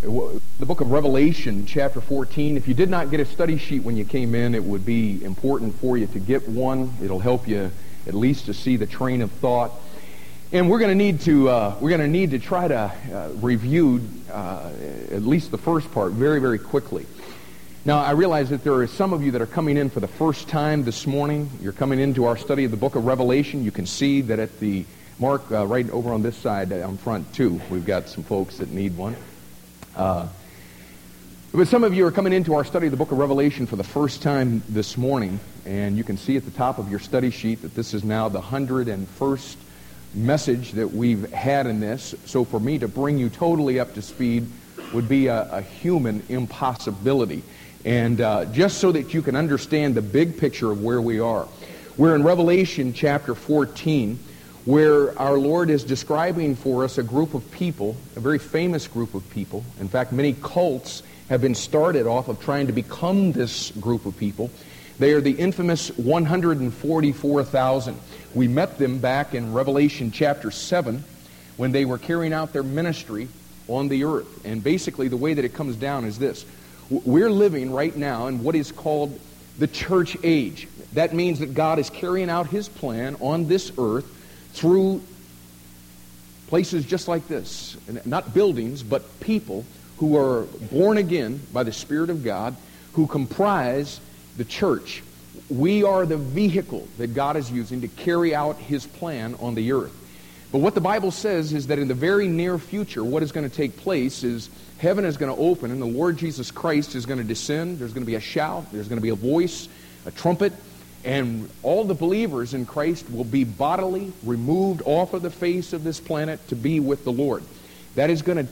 The book of Revelation, chapter 14. If you did not get a study sheet when you came in, it would be important for you to get one. It'll help you at least to see the train of thought. And we're going to need to uh, we're going to need to try to uh, review uh, at least the first part very very quickly. Now I realize that there are some of you that are coming in for the first time this morning. You're coming into our study of the book of Revelation. You can see that at the mark uh, right over on this side on front too. We've got some folks that need one. Uh, but some of you are coming into our study of the book of Revelation for the first time this morning, and you can see at the top of your study sheet that this is now the 101st message that we've had in this. So for me to bring you totally up to speed would be a, a human impossibility. And uh, just so that you can understand the big picture of where we are, we're in Revelation chapter 14 where our Lord is describing for us a group of people, a very famous group of people. In fact, many cults have been started off of trying to become this group of people. They are the infamous 144,000. We met them back in Revelation chapter 7 when they were carrying out their ministry on the earth. And basically, the way that it comes down is this we're living right now in what is called the church age. That means that God is carrying out his plan on this earth through places just like this. Not buildings, but people who are born again by the Spirit of God, who comprise the church. We are the vehicle that God is using to carry out his plan on the earth. But what the Bible says is that in the very near future, what is going to take place is heaven is going to open and the Lord Jesus Christ is going to descend. There's going to be a shout, there's going to be a voice, a trumpet, and all the believers in Christ will be bodily removed off of the face of this planet to be with the Lord. That is going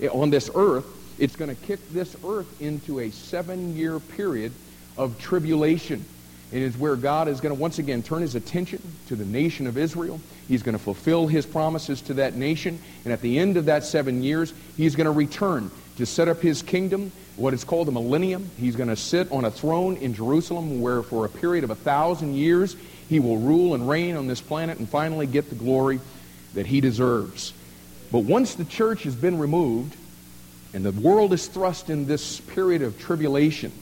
to, on this earth, it's going to kick this earth into a seven year period of tribulation. It is where God is going to once again turn his attention to the nation of Israel. He's going to fulfill his promises to that nation. And at the end of that seven years, he's going to return to set up his kingdom what is called the millennium. He's going to sit on a throne in Jerusalem where for a period of a thousand years he will rule and reign on this planet and finally get the glory that he deserves. But once the church has been removed and the world is thrust in this period of tribulation,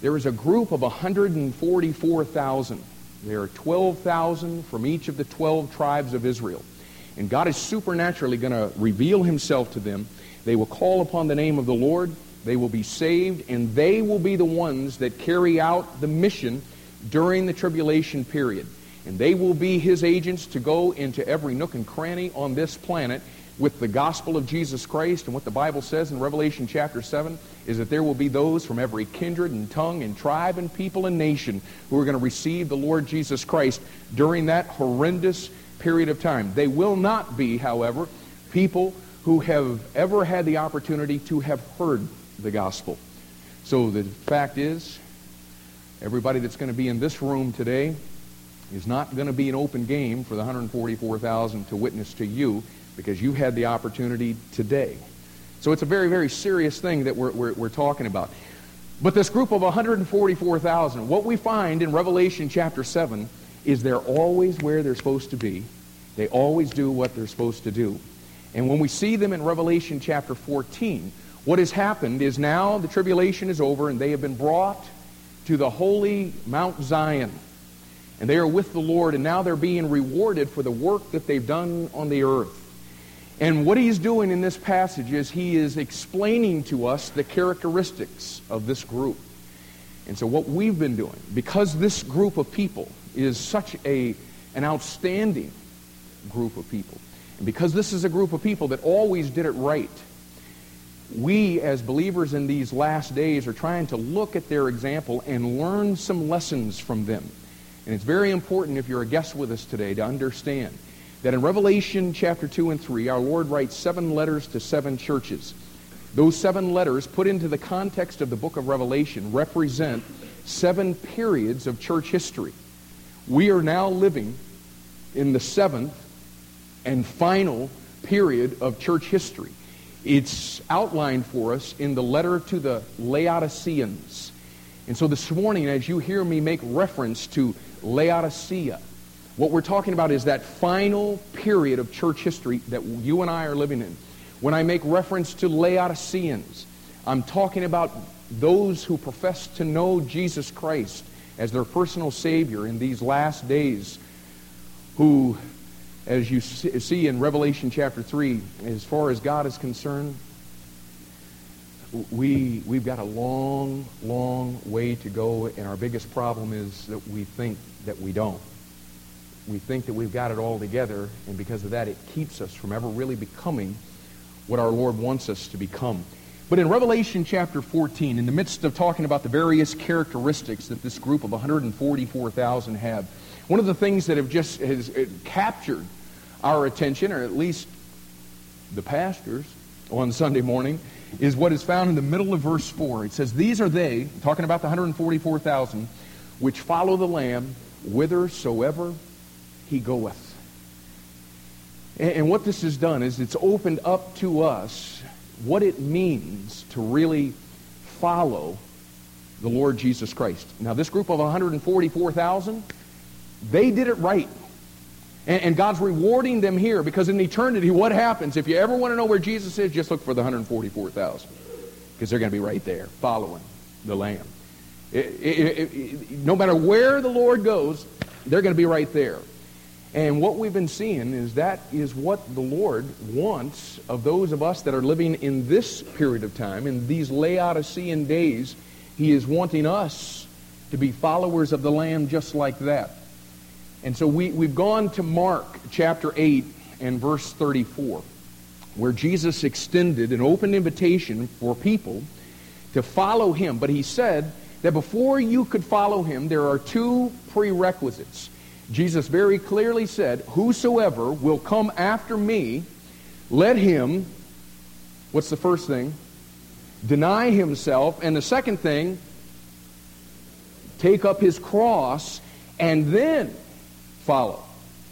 there is a group of 144,000. There are 12,000 from each of the 12 tribes of Israel. And God is supernaturally going to reveal himself to them. They will call upon the name of the Lord. They will be saved, and they will be the ones that carry out the mission during the tribulation period. And they will be his agents to go into every nook and cranny on this planet with the gospel of Jesus Christ. And what the Bible says in Revelation chapter 7 is that there will be those from every kindred and tongue and tribe and people and nation who are going to receive the Lord Jesus Christ during that horrendous period of time. They will not be, however, people who have ever had the opportunity to have heard the gospel. So the fact is, everybody that's going to be in this room today is not going to be an open game for the 144,000 to witness to you because you had the opportunity today. So it's a very, very serious thing that we're, we're, we're talking about. But this group of 144,000, what we find in Revelation chapter 7 is they're always where they're supposed to be. They always do what they're supposed to do. And when we see them in Revelation chapter 14, what has happened is now the tribulation is over and they have been brought to the holy Mount Zion. And they are with the Lord and now they're being rewarded for the work that they've done on the earth. And what he's doing in this passage is he is explaining to us the characteristics of this group. And so what we've been doing, because this group of people is such a, an outstanding group of people, and because this is a group of people that always did it right, we as believers in these last days are trying to look at their example and learn some lessons from them. And it's very important if you're a guest with us today to understand that in Revelation chapter 2 and 3, our Lord writes seven letters to seven churches. Those seven letters, put into the context of the book of Revelation, represent seven periods of church history. We are now living in the seventh and final period of church history. It's outlined for us in the letter to the Laodiceans. And so this morning, as you hear me make reference to Laodicea, what we're talking about is that final period of church history that you and I are living in, When I make reference to Laodiceans, I'm talking about those who profess to know Jesus Christ as their personal Savior in these last days, who, as you see in Revelation chapter 3, as far as God is concerned, we, we've got a long, long way to go, and our biggest problem is that we think that we don't. We think that we've got it all together, and because of that, it keeps us from ever really becoming what our Lord wants us to become. But in Revelation chapter 14, in the midst of talking about the various characteristics that this group of 144,000 have, one of the things that have just has uh, captured our attention, or at least the pastors on Sunday morning, is what is found in the middle of verse 4. It says, These are they, talking about the 144,000, which follow the Lamb whithersoever he goeth. And what this has done is it's opened up to us what it means to really follow the Lord Jesus Christ. Now, this group of 144,000, they did it right. And, God's rewarding them here because in eternity, what happens? If you ever want to know where Jesus is, just look for the 144,000 because they're going to be right there following the Lamb. It, it, it, no matter where the Lord goes, they're going to be right there. And what we've been seeing is that is what the Lord wants of those of us that are living in this period of time, in these Laodicean days. He is wanting us to be followers of the Lamb just like that. And so we, we've gone to Mark chapter 8 and verse 34, where Jesus extended an open invitation for people to follow him. But he said that before you could follow him, there are two prerequisites. Jesus very clearly said, Whosoever will come after me, let him, what's the first thing? Deny himself. And the second thing, take up his cross and then follow.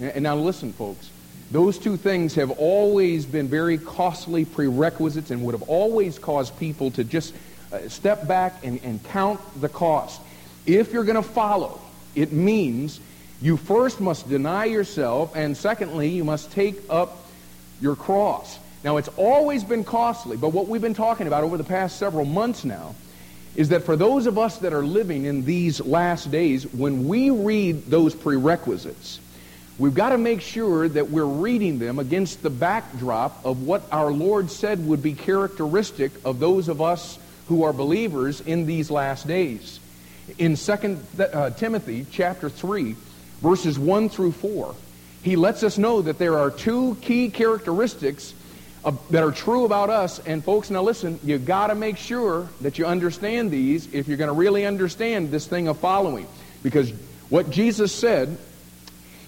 And now listen, folks. Those two things have always been very costly prerequisites and would have always caused people to just uh, step back and, and count the cost. If you're going to follow, it means you first must deny yourself, and secondly, you must take up your cross. Now, it's always been costly, but what we've been talking about over the past several months now is that for those of us that are living in these last days, when we read those prerequisites, we've got to make sure that we're reading them against the backdrop of what our Lord said would be characteristic of those of us who are believers in these last days. In 2 uh, Timothy chapter 3, verses 1 through 4, he lets us know that there are two key characteristics of, that are true about us. And folks, now listen, you got to make sure that you understand these if you're going to really understand this thing of following. Because what Jesus said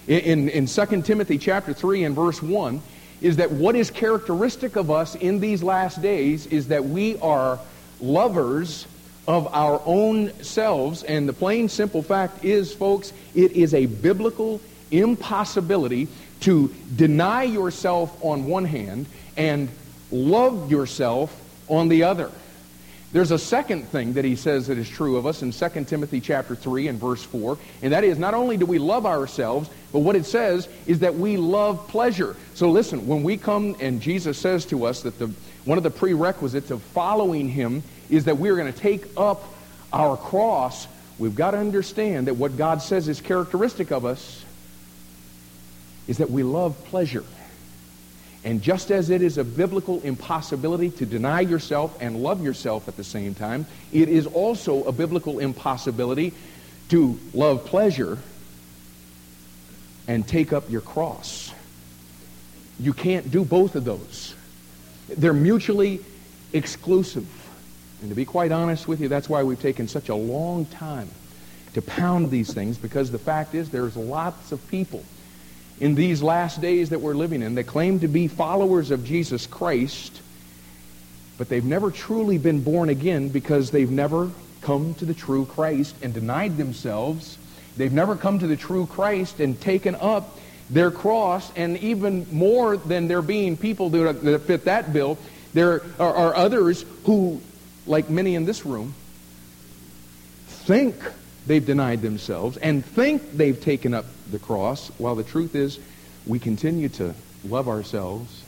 in, in 2 Timothy chapter 3 and verse 1 is that what is characteristic of us in these last days is that we are lovers of our own selves. And the plain, simple fact is, folks, it is a biblical impossibility to deny yourself on one hand and love yourself on the other. There's a second thing that he says that is true of us in 2 Timothy chapter 3 and verse 4, and that is not only do we love ourselves, but what it says is that we love pleasure. So listen, when we come and Jesus says to us that the one of the prerequisites of following him is that we're going to take up our cross. We've got to understand that what God says is characteristic of us is that we love pleasure. And just as it is a biblical impossibility to deny yourself and love yourself at the same time, it is also a biblical impossibility to love pleasure and take up your cross. You can't do both of those. They're mutually exclusive. And to be quite honest with you, that's why we've taken such a long time to pound these things because the fact is there's lots of people in these last days that we're living in that claim to be followers of Jesus Christ, but they've never truly been born again because they've never come to the true Christ and denied themselves. They've never come to the true Christ and taken up their cross, and even more than there being people that fit that bill, there are, are others who, like many in this room, think they've denied themselves and think they've taken up the cross, while the truth is we continue to love ourselves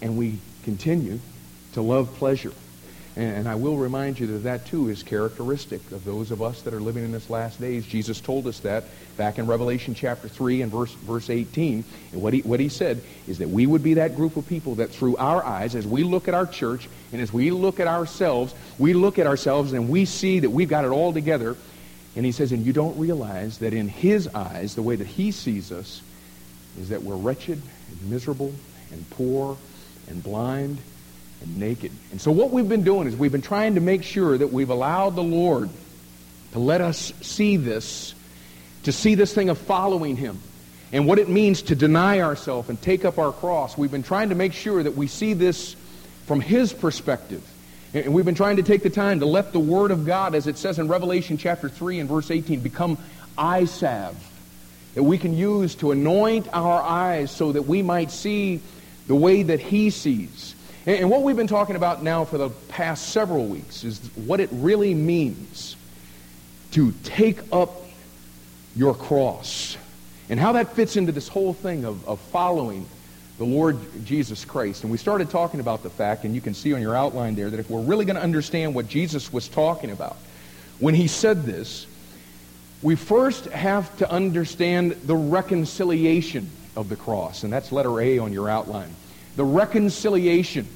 and we continue to love pleasure. And I will remind you that that too is characteristic of those of us that are living in this last days. Jesus told us that back in Revelation chapter 3 and verse, verse 18. And what he, what he said is that we would be that group of people that through our eyes, as we look at our church and as we look at ourselves, we look at ourselves and we see that we've got it all together. And he says, and you don't realize that in his eyes, the way that he sees us, is that we're wretched and miserable and poor and blind and naked. And so what we've been doing is we've been trying to make sure that we've allowed the Lord to let us see this, to see this thing of following Him and what it means to deny ourselves and take up our cross. We've been trying to make sure that we see this from His perspective. And we've been trying to take the time to let the Word of God, as it says in Revelation chapter 3 and verse 18, become eye salve that we can use to anoint our eyes so that we might see the way that He sees. And what we've been talking about now for the past several weeks is what it really means to take up your cross and how that fits into this whole thing of, of following the Lord Jesus Christ. And we started talking about the fact, and you can see on your outline there, that if we're really going to understand what Jesus was talking about when he said this, we first have to understand the reconciliation of the cross. And that's letter A on your outline. The reconciliation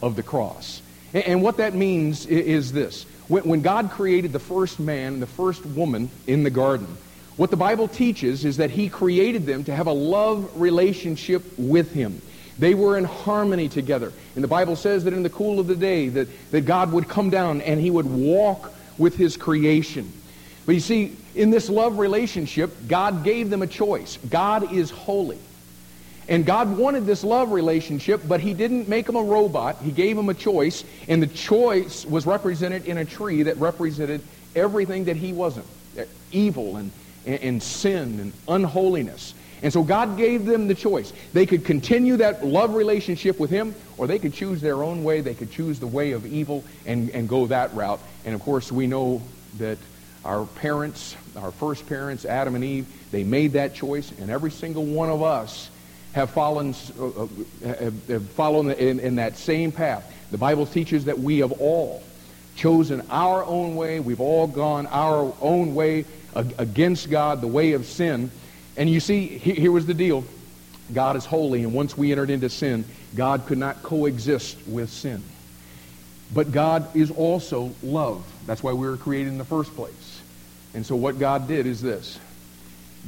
of the cross. And what that means is this. When God created the first man and the first woman in the garden, what the Bible teaches is that he created them to have a love relationship with him. They were in harmony together. And the Bible says that in the cool of the day that, that God would come down and he would walk with his creation. But you see, in this love relationship, God gave them a choice. God is holy. And God wanted this love relationship, but he didn't make them a robot. He gave them a choice, and the choice was represented in a tree that represented everything that he wasn't. Eh, evil and, and sin and unholiness. And so God gave them the choice. They could continue that love relationship with him, or they could choose their own way. They could choose the way of evil and, and go that route. And of course, we know that our parents, our first parents, Adam and Eve, they made that choice, and every single one of us have fallen, uh, uh, have, fallen in, in that same path. The Bible teaches that we have all chosen our own way. We've all gone our own way against God, the way of sin. And you see, here was the deal. God is holy, and once we entered into sin, God could not coexist with sin. But God is also love. That's why we were created in the first place. And so what God did is this.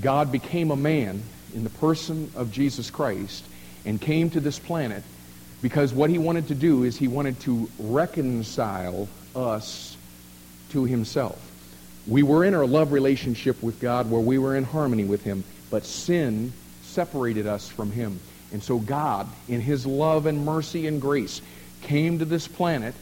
God became a man in the person of Jesus Christ and came to this planet because what he wanted to do is he wanted to reconcile us to himself. We were in a love relationship with God where we were in harmony with him, but sin separated us from him. And so God, in his love and mercy and grace, came to this planet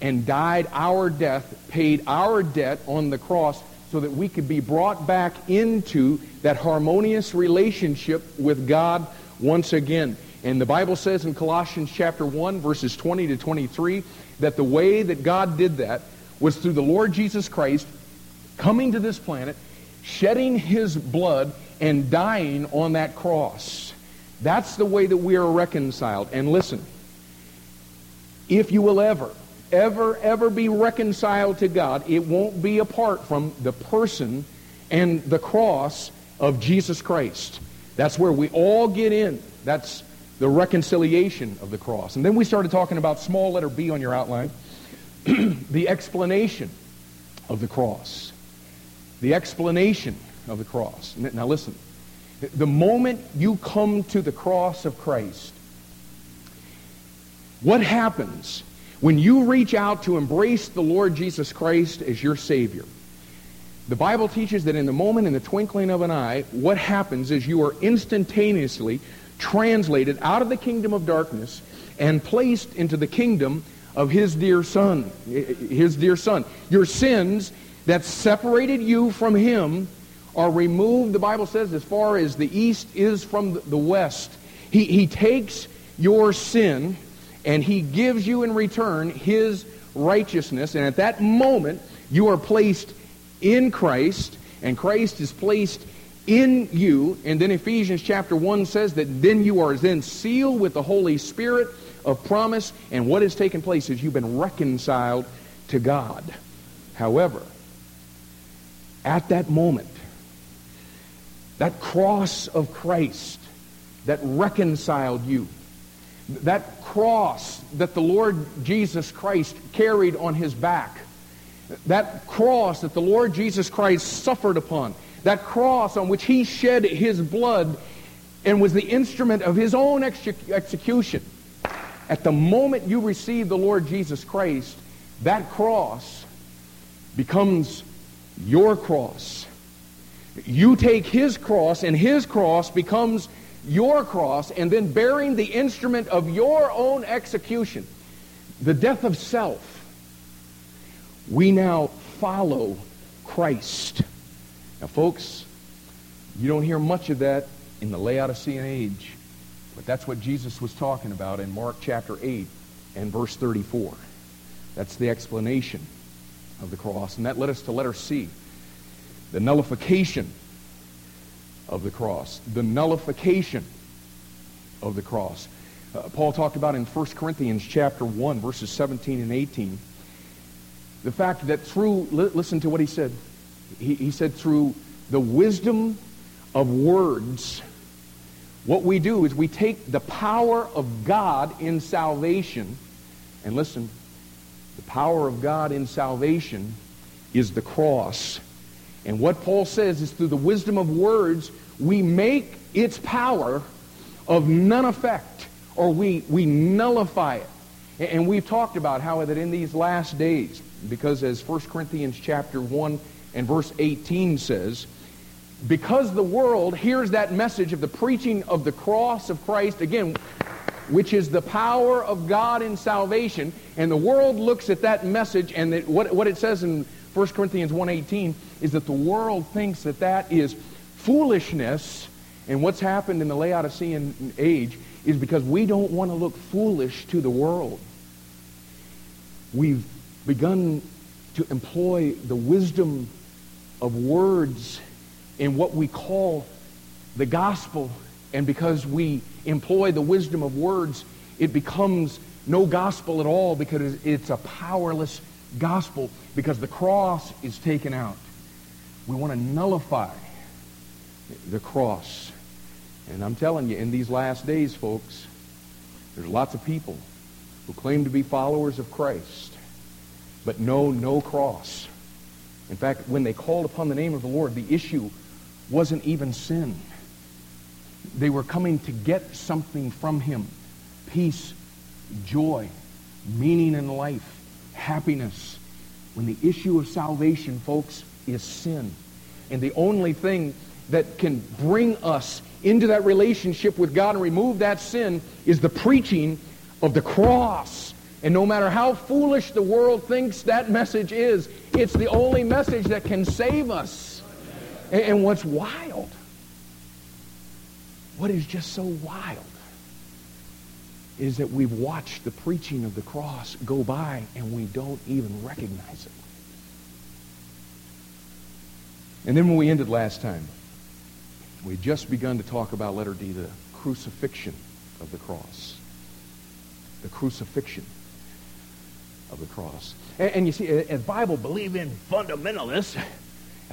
and died our death, paid our debt on the cross so that we could be brought back into that harmonious relationship with God once again. And the Bible says in Colossians chapter 1, verses 20 to 23, that the way that God did that was through the Lord Jesus Christ coming to this planet, shedding his blood, and dying on that cross. That's the way that we are reconciled. And listen, if you will ever ever, ever be reconciled to God, it won't be apart from the person and the cross of Jesus Christ. That's where we all get in. That's the reconciliation of the cross. And then we started talking about small letter B on your outline, the explanation of the cross. The explanation of the cross. Now listen, the moment you come to the cross of Christ, what happens when you reach out to embrace the Lord Jesus Christ as your Savior, the Bible teaches that in the moment, in the twinkling of an eye, what happens is you are instantaneously translated out of the kingdom of darkness and placed into the kingdom of his dear son. His dear son. Your sins that separated you from him are removed, the Bible says, as far as the east is from the west. He, he takes your sin and he gives you in return his righteousness. And at that moment, you are placed in Christ, and Christ is placed in you. And then Ephesians chapter 1 says that then you are then sealed with the Holy Spirit of promise. And what has taken place is you've been reconciled to God. However, at that moment, that cross of Christ that reconciled you, that cross that the Lord Jesus Christ carried on his back, that cross that the Lord Jesus Christ suffered upon, that cross on which he shed his blood and was the instrument of his own ex- execution. At the moment you receive the Lord Jesus Christ, that cross becomes your cross. You take his cross, and his cross becomes your cross, and then bearing the instrument of your own execution, the death of self, we now follow Christ. Now, folks, you don't hear much of that in the Laodicean age, but that's what Jesus was talking about in Mark chapter 8 and verse 34. That's the explanation of the cross. And that led us to letter C, the nullification of the cross. The nullification of the cross. Uh, Paul talked about in 1 Corinthians chapter 1, verses 17 and 18, the fact that through, li- listen to what he said. He, he said, through the wisdom of words, what we do is we take the power of God in salvation, and listen, power of God in salvation is the cross. And what Paul says is through the wisdom of words, we make its power of none effect, or we, we nullify it. And we've talked about how that in these last days, because as 1 Corinthians chapter 1 and verse 18 says, because the world hears that message of the preaching of the cross of Christ, again, which is the power of God in salvation, and the world looks at that message, and what, what it says in 1 Corinthians 1.18 is that the world thinks that that is foolishness, and what's happened in the Laodicean age is because we don't want to look foolish to the world. We've begun to employ the wisdom of words in what we call the gospel. And because we employ the wisdom of words, it becomes no gospel at all because it's a powerless gospel because the cross is taken out. We want to nullify the cross. And I'm telling you, in these last days, folks, there's lots of people who claim to be followers of Christ, but know no cross. In fact, when they called upon the name of the Lord, the issue wasn't even sin. They were coming to get something from him. Peace, joy, meaning in life, happiness. When the issue of salvation, folks, is sin. And the only thing that can bring us into that relationship with God and remove that sin is the preaching of the cross. And no matter how foolish the world thinks that message is, it's the only message that can save us. And, what's wild, what is just so wild, is that we've watched the preaching of the cross go by and we don't even recognize it. And then when we ended last time, we just begun to talk about letter D, the crucifixion of the cross. The crucifixion of the cross. And, and you see, as Bible believing fundamentalists,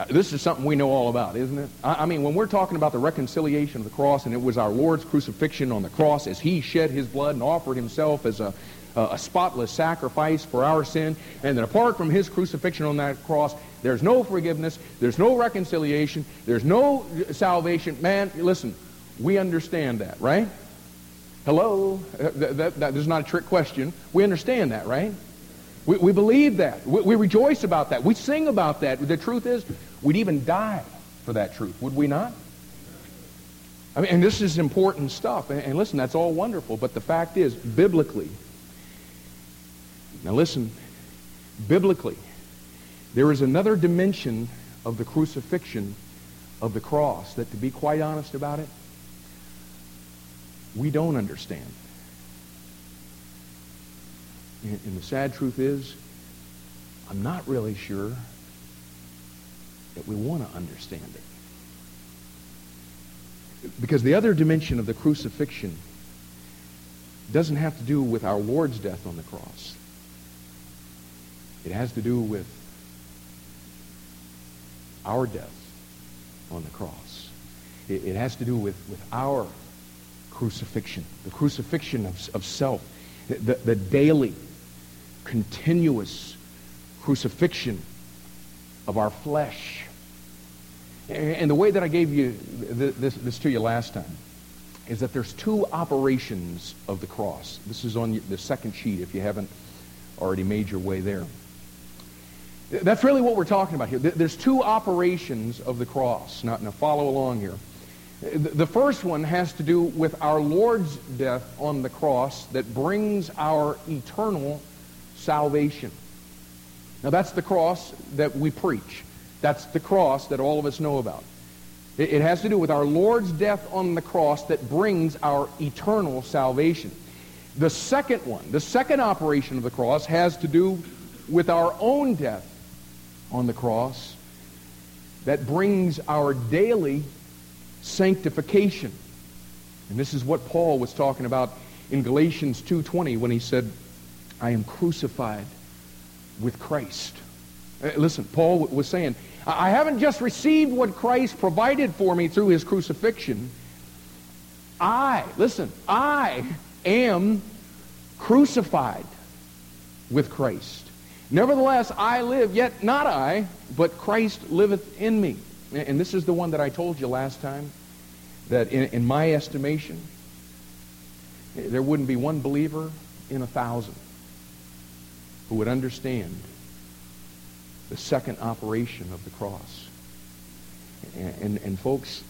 this is something we know all about, isn't it? I, I mean, when we're talking about the reconciliation of the cross, and it was our Lord's crucifixion on the cross as he shed his blood and offered himself as a, a spotless sacrifice for our sin, and that apart from his crucifixion on that cross, there's no forgiveness, there's no reconciliation, there's no salvation. Man, listen, we understand that, right? Hello? Uh, that, that, that is not a trick question. We understand that, right? We, we believe that. We, we rejoice about that. We sing about that. The truth is, we'd even die for that truth, would we not? I mean, and this is important stuff. And, and listen, that's all wonderful. But the fact is, biblically, now listen, biblically, there is another dimension of the crucifixion of the cross that, to be quite honest about it, we don't understand. And, and the sad truth is, I'm not really sure that we want to understand it. Because the other dimension of the crucifixion doesn't have to do with our Lord's death on the cross. It has to do with our death on the cross. It, it has to do with, with our crucifixion, the crucifixion of, of self, the, the daily, continuous crucifixion of our flesh. And the way that I gave you this, this to you last time is that there's two operations of the cross. This is on the second sheet if you haven't already made your way there. That's really what we're talking about here. There's two operations of the cross. Now, now follow along here. The first one has to do with our Lord's death on the cross that brings our eternal salvation. Now, that's the cross that we preach. That's the cross that all of us know about. It has to do with our Lord's death on the cross that brings our eternal salvation. The second one, the second operation of the cross, has to do with our own death on the cross that brings our daily sanctification. And this is what Paul was talking about in Galatians 2.20 when he said, I am crucified with Christ. Uh, listen, Paul was saying, I haven't just received what Christ provided for me through his crucifixion. I, listen, I am crucified with Christ. Nevertheless, I live, yet not I, but Christ liveth in me. And this is the one that I told you last time, that in, in my estimation, there wouldn't be one believer in a thousand who would understand the second operation of the cross. And, and, and folks,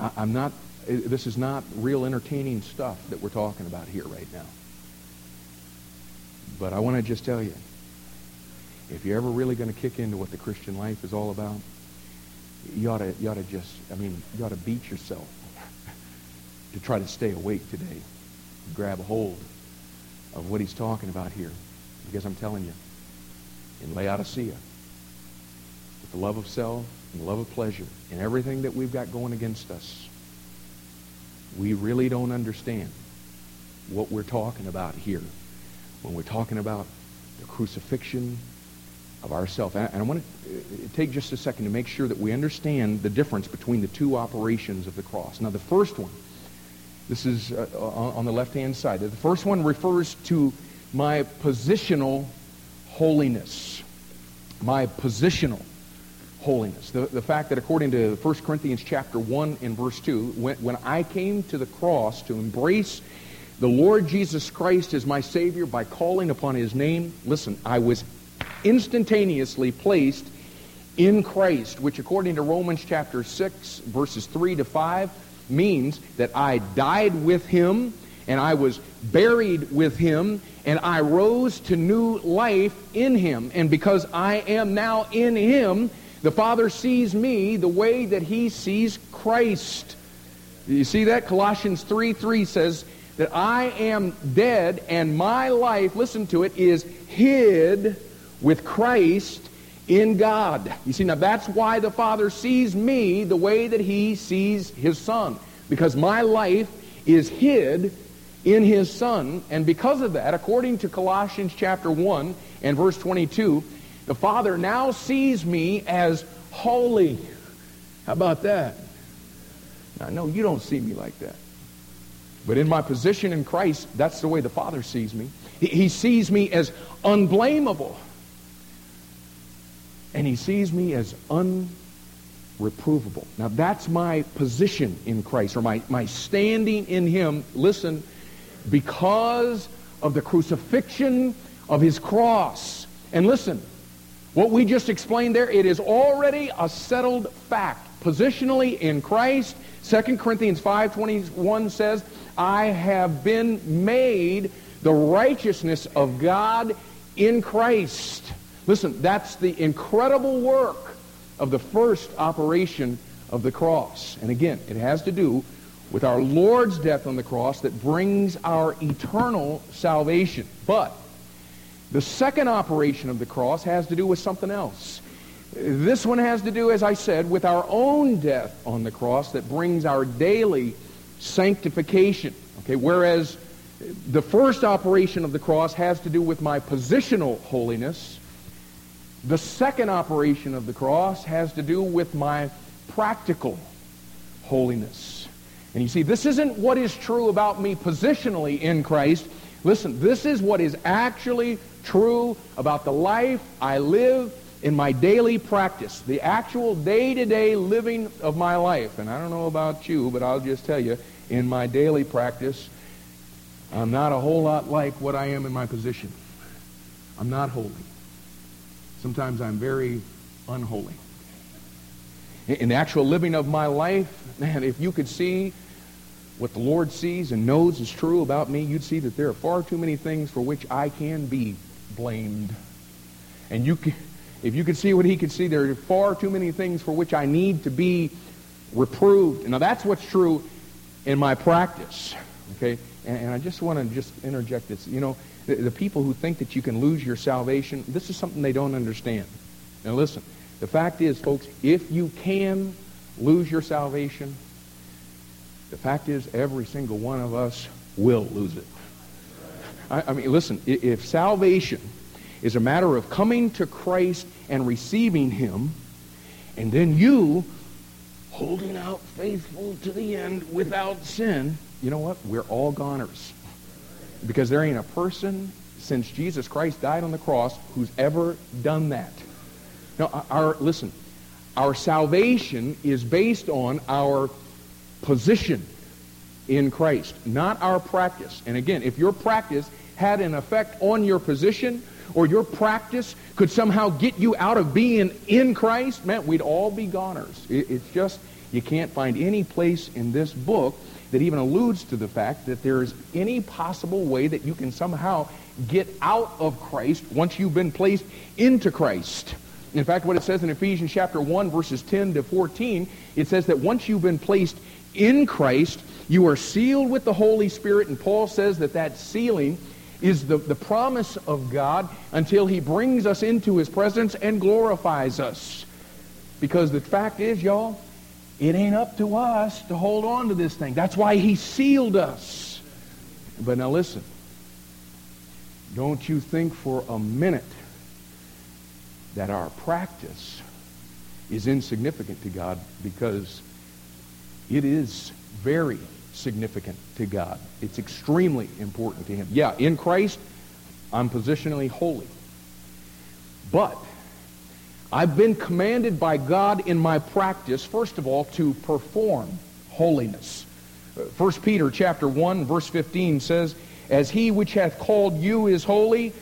I, I'm not, this is not real entertaining stuff that we're talking about here right now. But I want to just tell you, if you're ever really going to kick into what the Christian life is all about, you ought to, you ought to just, I mean, you ought to beat yourself to try to stay awake today. Grab hold of what he's talking about here. Because I'm telling you, in Laodicea, with the love of self and the love of pleasure and everything that we've got going against us, we really don't understand what we're talking about here when we're talking about the crucifixion of ourself. And I want to uh, take just a second to make sure that we understand the difference between the two operations of the cross. Now, the first one, this is uh, on the left-hand side. The first one refers to my positional holiness. My positional holiness. The, the fact that according to 1 Corinthians chapter 1 and verse 2, when, when I came to the cross to embrace the Lord Jesus Christ as my Savior by calling upon His name, listen, I was instantaneously placed in Christ, which according to Romans chapter 6, verses 3 to 5, means that I died with him and I was buried with him and I rose to new life in him. And because I am now in him, the Father sees me the way that he sees Christ. You see that? Colossians 3 3 says that I am dead and my life, listen to it, is hid with Christ in God. You see, now that's why the Father sees me the way that he sees his Son. Because my life is hid in his Son. And because of that, according to Colossians chapter 1 and verse 22, the Father now sees me as holy. How about that? Now, no, you don't see me like that. But in my position in Christ, that's the way the Father sees me. He sees me as unblameable and he sees me as unreprovable. Now that's my position in Christ, or my, my standing in him, listen, because of the crucifixion of his cross. And listen, what we just explained there, it is already a settled fact. Positionally in Christ, 2 Corinthians 5.21 says, I have been made the righteousness of God in Christ. Listen, that's the incredible work of the first operation of the cross. And again, it has to do with our Lord's death on the cross that brings our eternal salvation. But the second operation of the cross has to do with something else. This one has to do, as I said, with our own death on the cross that brings our daily sanctification. Okay, whereas the first operation of the cross has to do with my positional holiness. The second operation of the cross has to do with my practical holiness. And you see, this isn't what is true about me positionally in Christ. Listen, this is what is actually true about the life I live in my daily practice, the actual day-to-day living of my life. And I don't know about you, but I'll just tell you, in my daily practice, I'm not a whole lot like what I am in my position. I'm not holy. Sometimes I'm very unholy. In the actual living of my life, man, if you could see what the Lord sees and knows is true about me, you'd see that there are far too many things for which I can be blamed. And you can, if you could see what he could see, there are far too many things for which I need to be reproved. Now that's what's true in my practice. Okay? And, and I just want to just interject this. You know, the, the people who think that you can lose your salvation, this is something they don't understand. Now listen, the fact is, folks, if you can lose your salvation, the fact is every single one of us will lose it. I, I mean, listen, if salvation is a matter of coming to Christ and receiving him, and then you holding out faithful to the end without sin, you know what? We're all goners. Because there ain't a person since Jesus Christ died on the cross who's ever done that. Now, our, listen, our salvation is based on our position in Christ, not our practice. And again, if your practice had an effect on your position or your practice could somehow get you out of being in Christ, man, we'd all be goners. It's just, you can't find any place in this book that even alludes to the fact that there is any possible way that you can somehow get out of Christ once you've been placed into Christ. In fact, what it says in Ephesians chapter 1, verses 10 to 14, it says that once you've been placed in Christ, you are sealed with the Holy Spirit, and Paul says that that sealing is the, the promise of God until he brings us into his presence and glorifies us. Because the fact is, y'all, it ain't up to us to hold on to this thing. That's why he sealed us. But now listen. Don't you think for a minute that our practice is insignificant to God because it is very significant to God. It's extremely important to him. Yeah, in Christ, I'm positionally holy. But I've been commanded by God in my practice, first of all, to perform holiness. 1 Peter chapter 1, verse 15 says, As he which hath called you is holy,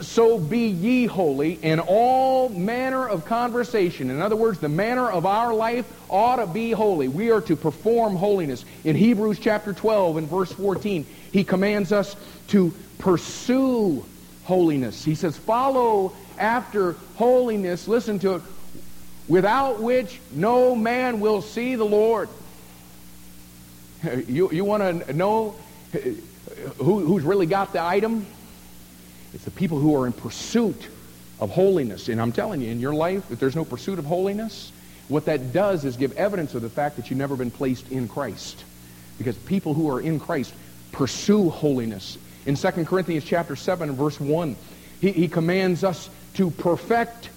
so be ye holy in all manner of conversation. In other words, the manner of our life ought to be holy. We are to perform holiness. In Hebrews chapter 12 and verse 14, he commands us to pursue holiness. He says, follow after holiness, listen to it, without which no man will see the Lord. You, you want to know who, who's really got the item? It's the people who are in pursuit of holiness. And I'm telling you, in your life, if there's no pursuit of holiness, what that does is give evidence of the fact that you've never been placed in Christ. Because people who are in Christ pursue holiness. In 2 Corinthians chapter 7 verse 1, he, he commands us to perfect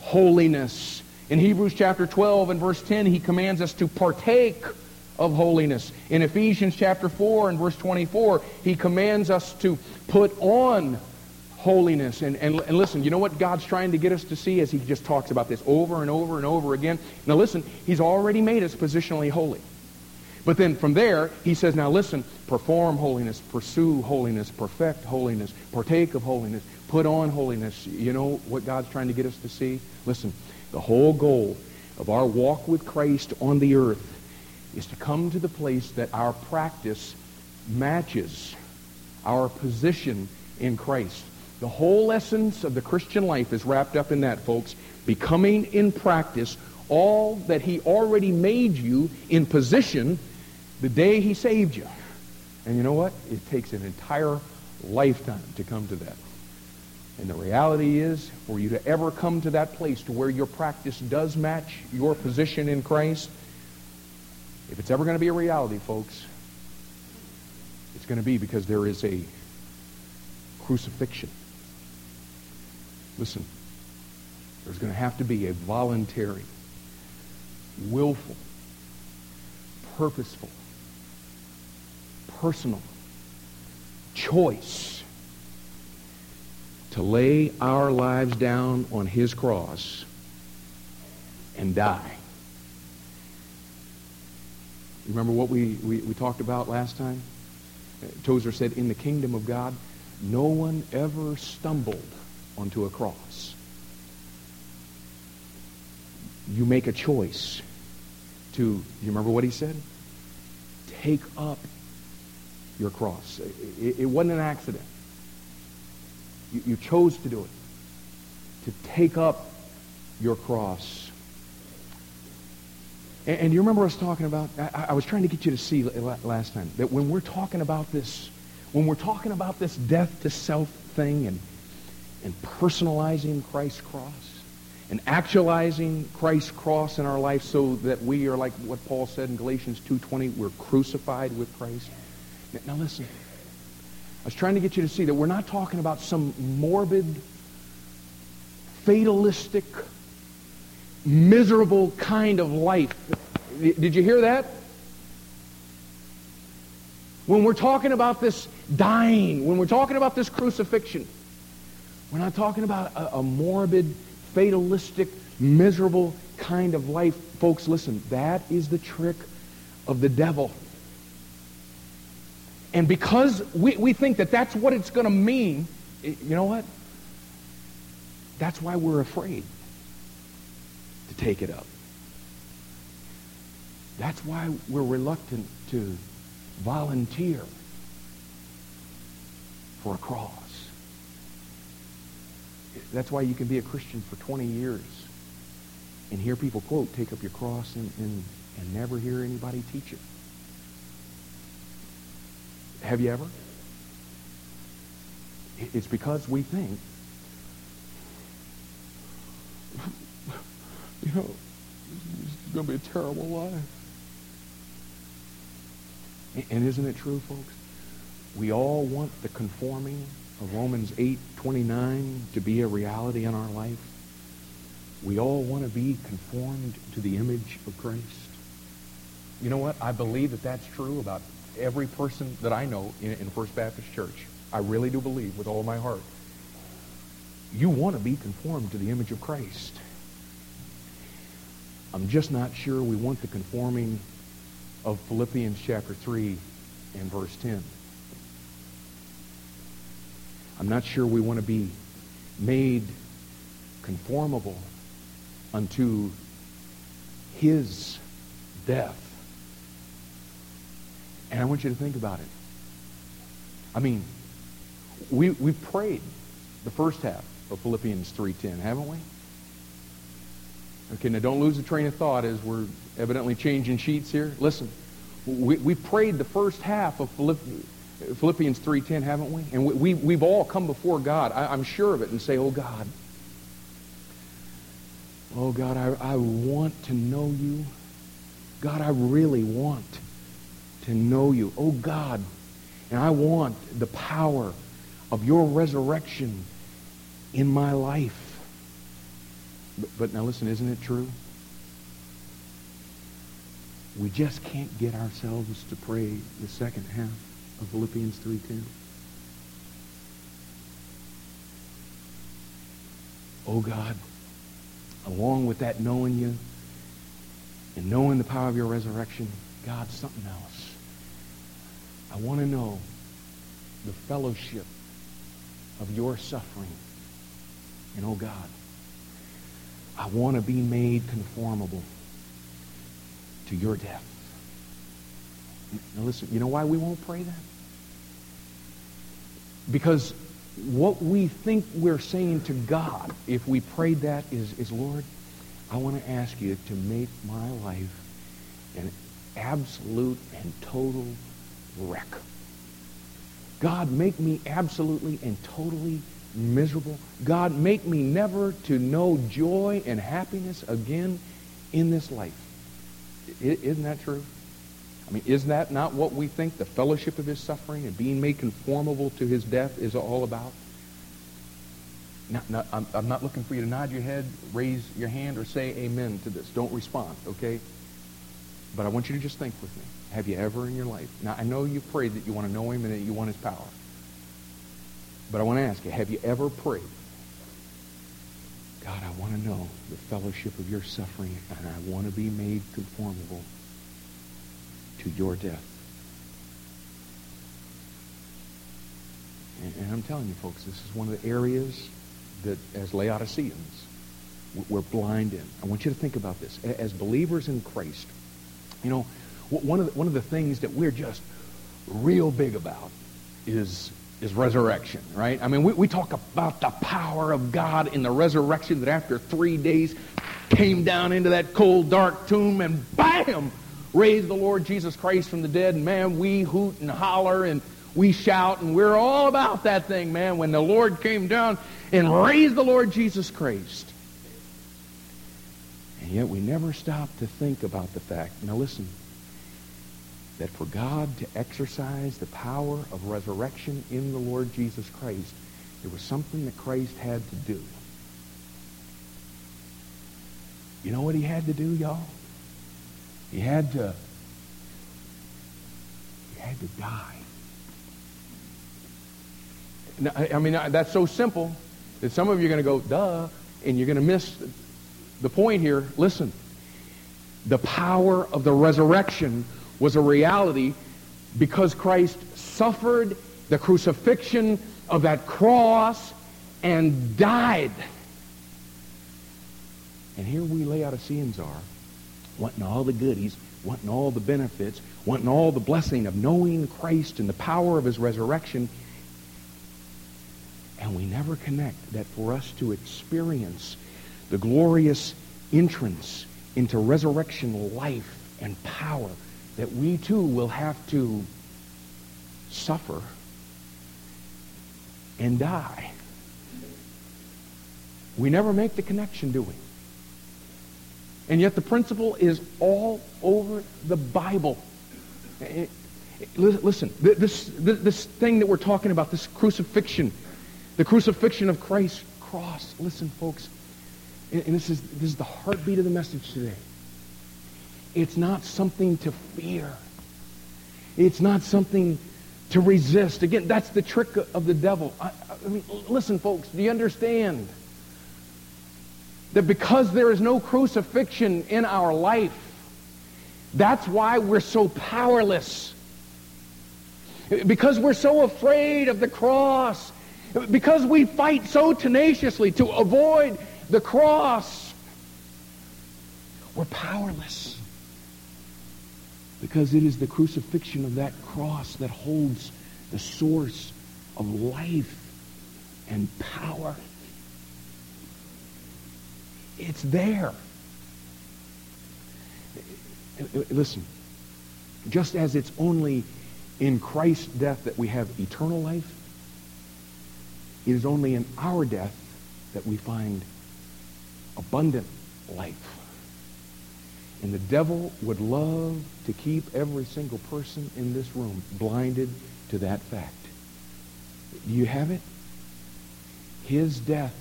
holiness. In Hebrews chapter 12 and verse 10, he commands us to partake of holiness. In Ephesians chapter 4 and verse 24, he commands us to put on holiness. And, and, and listen, you know what God's trying to get us to see as he just talks about this over and over and over again? Now listen, he's already made us positionally holy. But then from there, he says, now listen, perform holiness, pursue holiness, perfect holiness, partake of holiness, put on holiness. You know what God's trying to get us to see? Listen, the whole goal of our walk with Christ on the earth is to come to the place that our practice matches our position in Christ. The whole essence of the Christian life is wrapped up in that, folks. Becoming in practice all that he already made you in position the day he saved you. And you know what? It takes an entire lifetime to come to that. And the reality is, for you to ever come to that place to where your practice does match your position in Christ, if it's ever going to be a reality, folks, it's going to be because there is a crucifixion. Listen, there's going to have to be a voluntary, willful, purposeful, personal choice to lay our lives down on his cross and die. Remember what we, we, we talked about last time? Tozer said, in the kingdom of God, no one ever stumbled onto a cross. You make a choice to, you remember what he said? Take up your cross. It, it wasn't an accident. You, you chose to do it. To take up your cross. And, and you remember us talking about, I, I was trying to get you to see last time, that when we're talking about this, when we're talking about this death to self thing and, and personalizing Christ's cross and actualizing Christ's cross in our life so that we are like what Paul said in Galatians 2.20, we're crucified with Christ. Now listen, I was trying to get you to see that we're not talking about some morbid, fatalistic, miserable kind of life. Did you hear that? When we're talking about this dying, when we're talking about this crucifixion, we're not talking about a, a morbid, fatalistic, miserable kind of life. Folks, listen, that is the trick of the devil. And because we, we think that that's what it's going to mean, you know what? That's why we're afraid to take it up. That's why we're reluctant to volunteer for a cross. That's why you can be a Christian for 20 years and hear people quote, take up your cross and, and, and never hear anybody teach it. Have you ever? It's because we think, you know, it's going to be a terrible life. And isn't it true, folks? We all want the conforming of Romans 8:29 to be a reality in our life. We all want to be conformed to the image of Christ. You know what? I believe that that's true about every person that I know in, in First Baptist Church. I really do believe with all my heart. You want to be conformed to the image of Christ. I'm just not sure we want the conforming of Philippians chapter 3 and verse 10. I'm not sure we want to be made conformable unto his death. And I want you to think about it. I mean, we, we prayed the first half of Philippians 3.10, haven't we? Okay, now don't lose the train of thought as we're evidently changing sheets here. Listen, we, we prayed the first half of Philippians 3.10, haven't we? And we, we, we've all come before God, I, I'm sure of it, and say, oh God, oh God, I, I want to know you. God, I really want to know you. Oh God, and I want the power of your resurrection in my life. But, but now listen, isn't it true? We just can't get ourselves to pray the second half of Philippians 3.10. Oh God, along with that knowing you and knowing the power of your resurrection, God, something else. I want to know the fellowship of your suffering. And oh God, I want to be made conformable to your death. Now listen, you know why we won't pray that? Because what we think we're saying to God if we prayed that is, is Lord, I want to ask you to make my life an absolute and total wreck. God, make me absolutely and totally miserable. God, make me never to know joy and happiness again in this life. Isn't that true? I mean, is that not what we think the fellowship of his suffering and being made conformable to his death is all about? Not, not, I'm, I'm not looking for you to nod your head, raise your hand, or say amen to this. Don't respond, okay? But I want you to just think with me. Have you ever in your life? Now, I know you've prayed that you want to know him and that you want his power. But I want to ask you, have you ever prayed, God, I want to know the fellowship of your suffering, and I want to be made conformable to your death. And, and I'm telling you, folks, this is one of the areas that, as Laodiceans, we're blind in. I want you to think about this. As believers in Christ, you know, one of the, one of the things that we're just real big about is is resurrection, right? I mean, we, we talk about the power of God in the resurrection that after three days came down into that cold, dark tomb and bam, raised the Lord Jesus Christ from the dead. And man, we hoot and holler and we shout and we're all about that thing, man, when the Lord came down and raised the Lord Jesus Christ. And yet we never stop to think about the fact. Now listen, that for God to exercise the power of resurrection in the Lord Jesus Christ, there was something that Christ had to do. You know what he had to do, y'all? He had to he had to die. Now, I mean, that's so simple that some of you are going to go, duh, and you're going to miss the point here. Listen, the power of the resurrection was a reality because Christ suffered the crucifixion of that cross and died. And here we lay out a Laodiceans are, wanting all the goodies, wanting all the benefits, wanting all the blessing of knowing Christ and the power of his resurrection. And we never connect that for us to experience the glorious entrance into resurrection life and power that we too will have to suffer and die. We never make the connection, do we? And yet the principle is all over the Bible. Eh, eh, listen, this, this thing that we're talking about, this crucifixion, the crucifixion of Christ's cross. Listen, folks, and this is, this is the heartbeat of the message today. It's not something to fear. It's not something to resist. Again, that's the trick of the devil. I, I mean, listen, folks, do you understand that because there is no crucifixion in our life, that's why we're so powerless. Because we're so afraid of the cross. Because we fight so tenaciously to avoid the cross. We're powerless. Because it is the crucifixion of that cross that holds the source of life and power. It's there. Listen, just as it's only in Christ's death that we have eternal life, it is only in our death that we find abundant life. And the devil would love to keep every single person in this room blinded to that fact. Do you have it? His death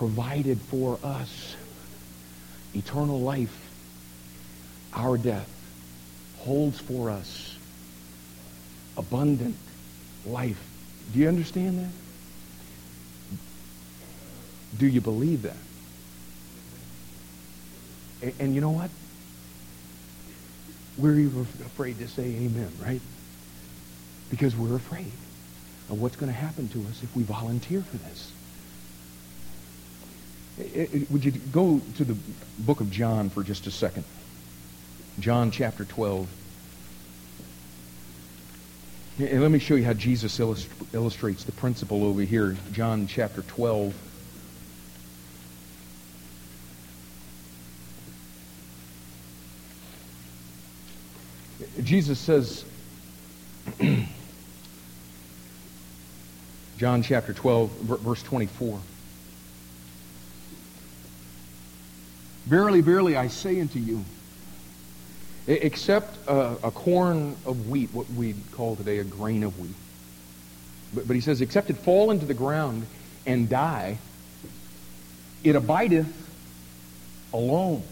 provided for us eternal life. Our death holds for us abundant life. Do you understand that? Do you believe that? And, and you know what? We're even afraid to say amen, right? Because we're afraid of what's going to happen to us if we volunteer for this. Would you go to the book of John for just a second? John chapter 12. And let me show you how Jesus illustrates the principle over here. John chapter 12. Jesus says, John chapter 12, verse 24. Verily, verily, I say unto you, except a, a, corn of wheat, what we'd call today a grain of wheat. But, but he says, except it fall into the ground and die, it abideth alone.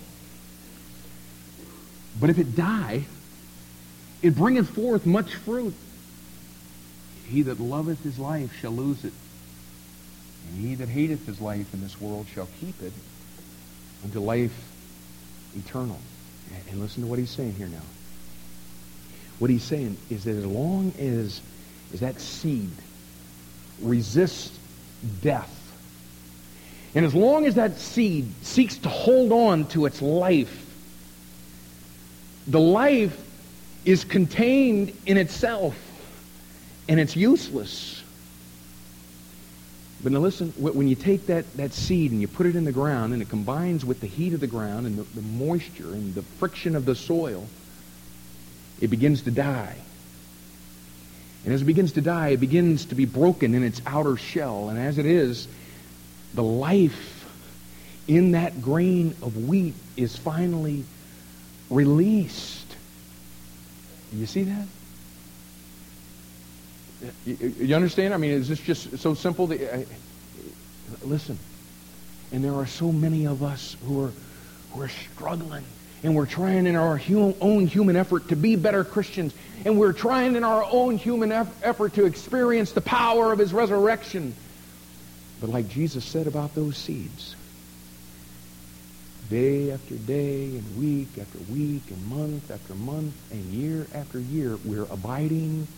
But if it die, it bringeth forth much fruit. He that loveth his life shall lose it. And he that hateth his life in this world shall keep it unto life eternal. And listen to what he's saying here now. What he's saying is that as long as, as that seed resists death, and as long as that seed seeks to hold on to its life, the life is contained in itself and it's useless. But now listen, when you take that, that seed and you put it in the ground and it combines with the heat of the ground and the, the moisture and the friction of the soil, it begins to die. And as it begins to die, it begins to be broken in its outer shell. And as it is, the life in that grain of wheat is finally released. You see that? You, understand? I mean, is this just so simple? That, uh, listen, and there are so many of us who are, who are struggling, and we're trying in our own human effort to be better Christians, and we're trying in our own human effort to experience the power of his resurrection. But like Jesus said about those seeds, day after day and week after week and month after month and year after year, we're abiding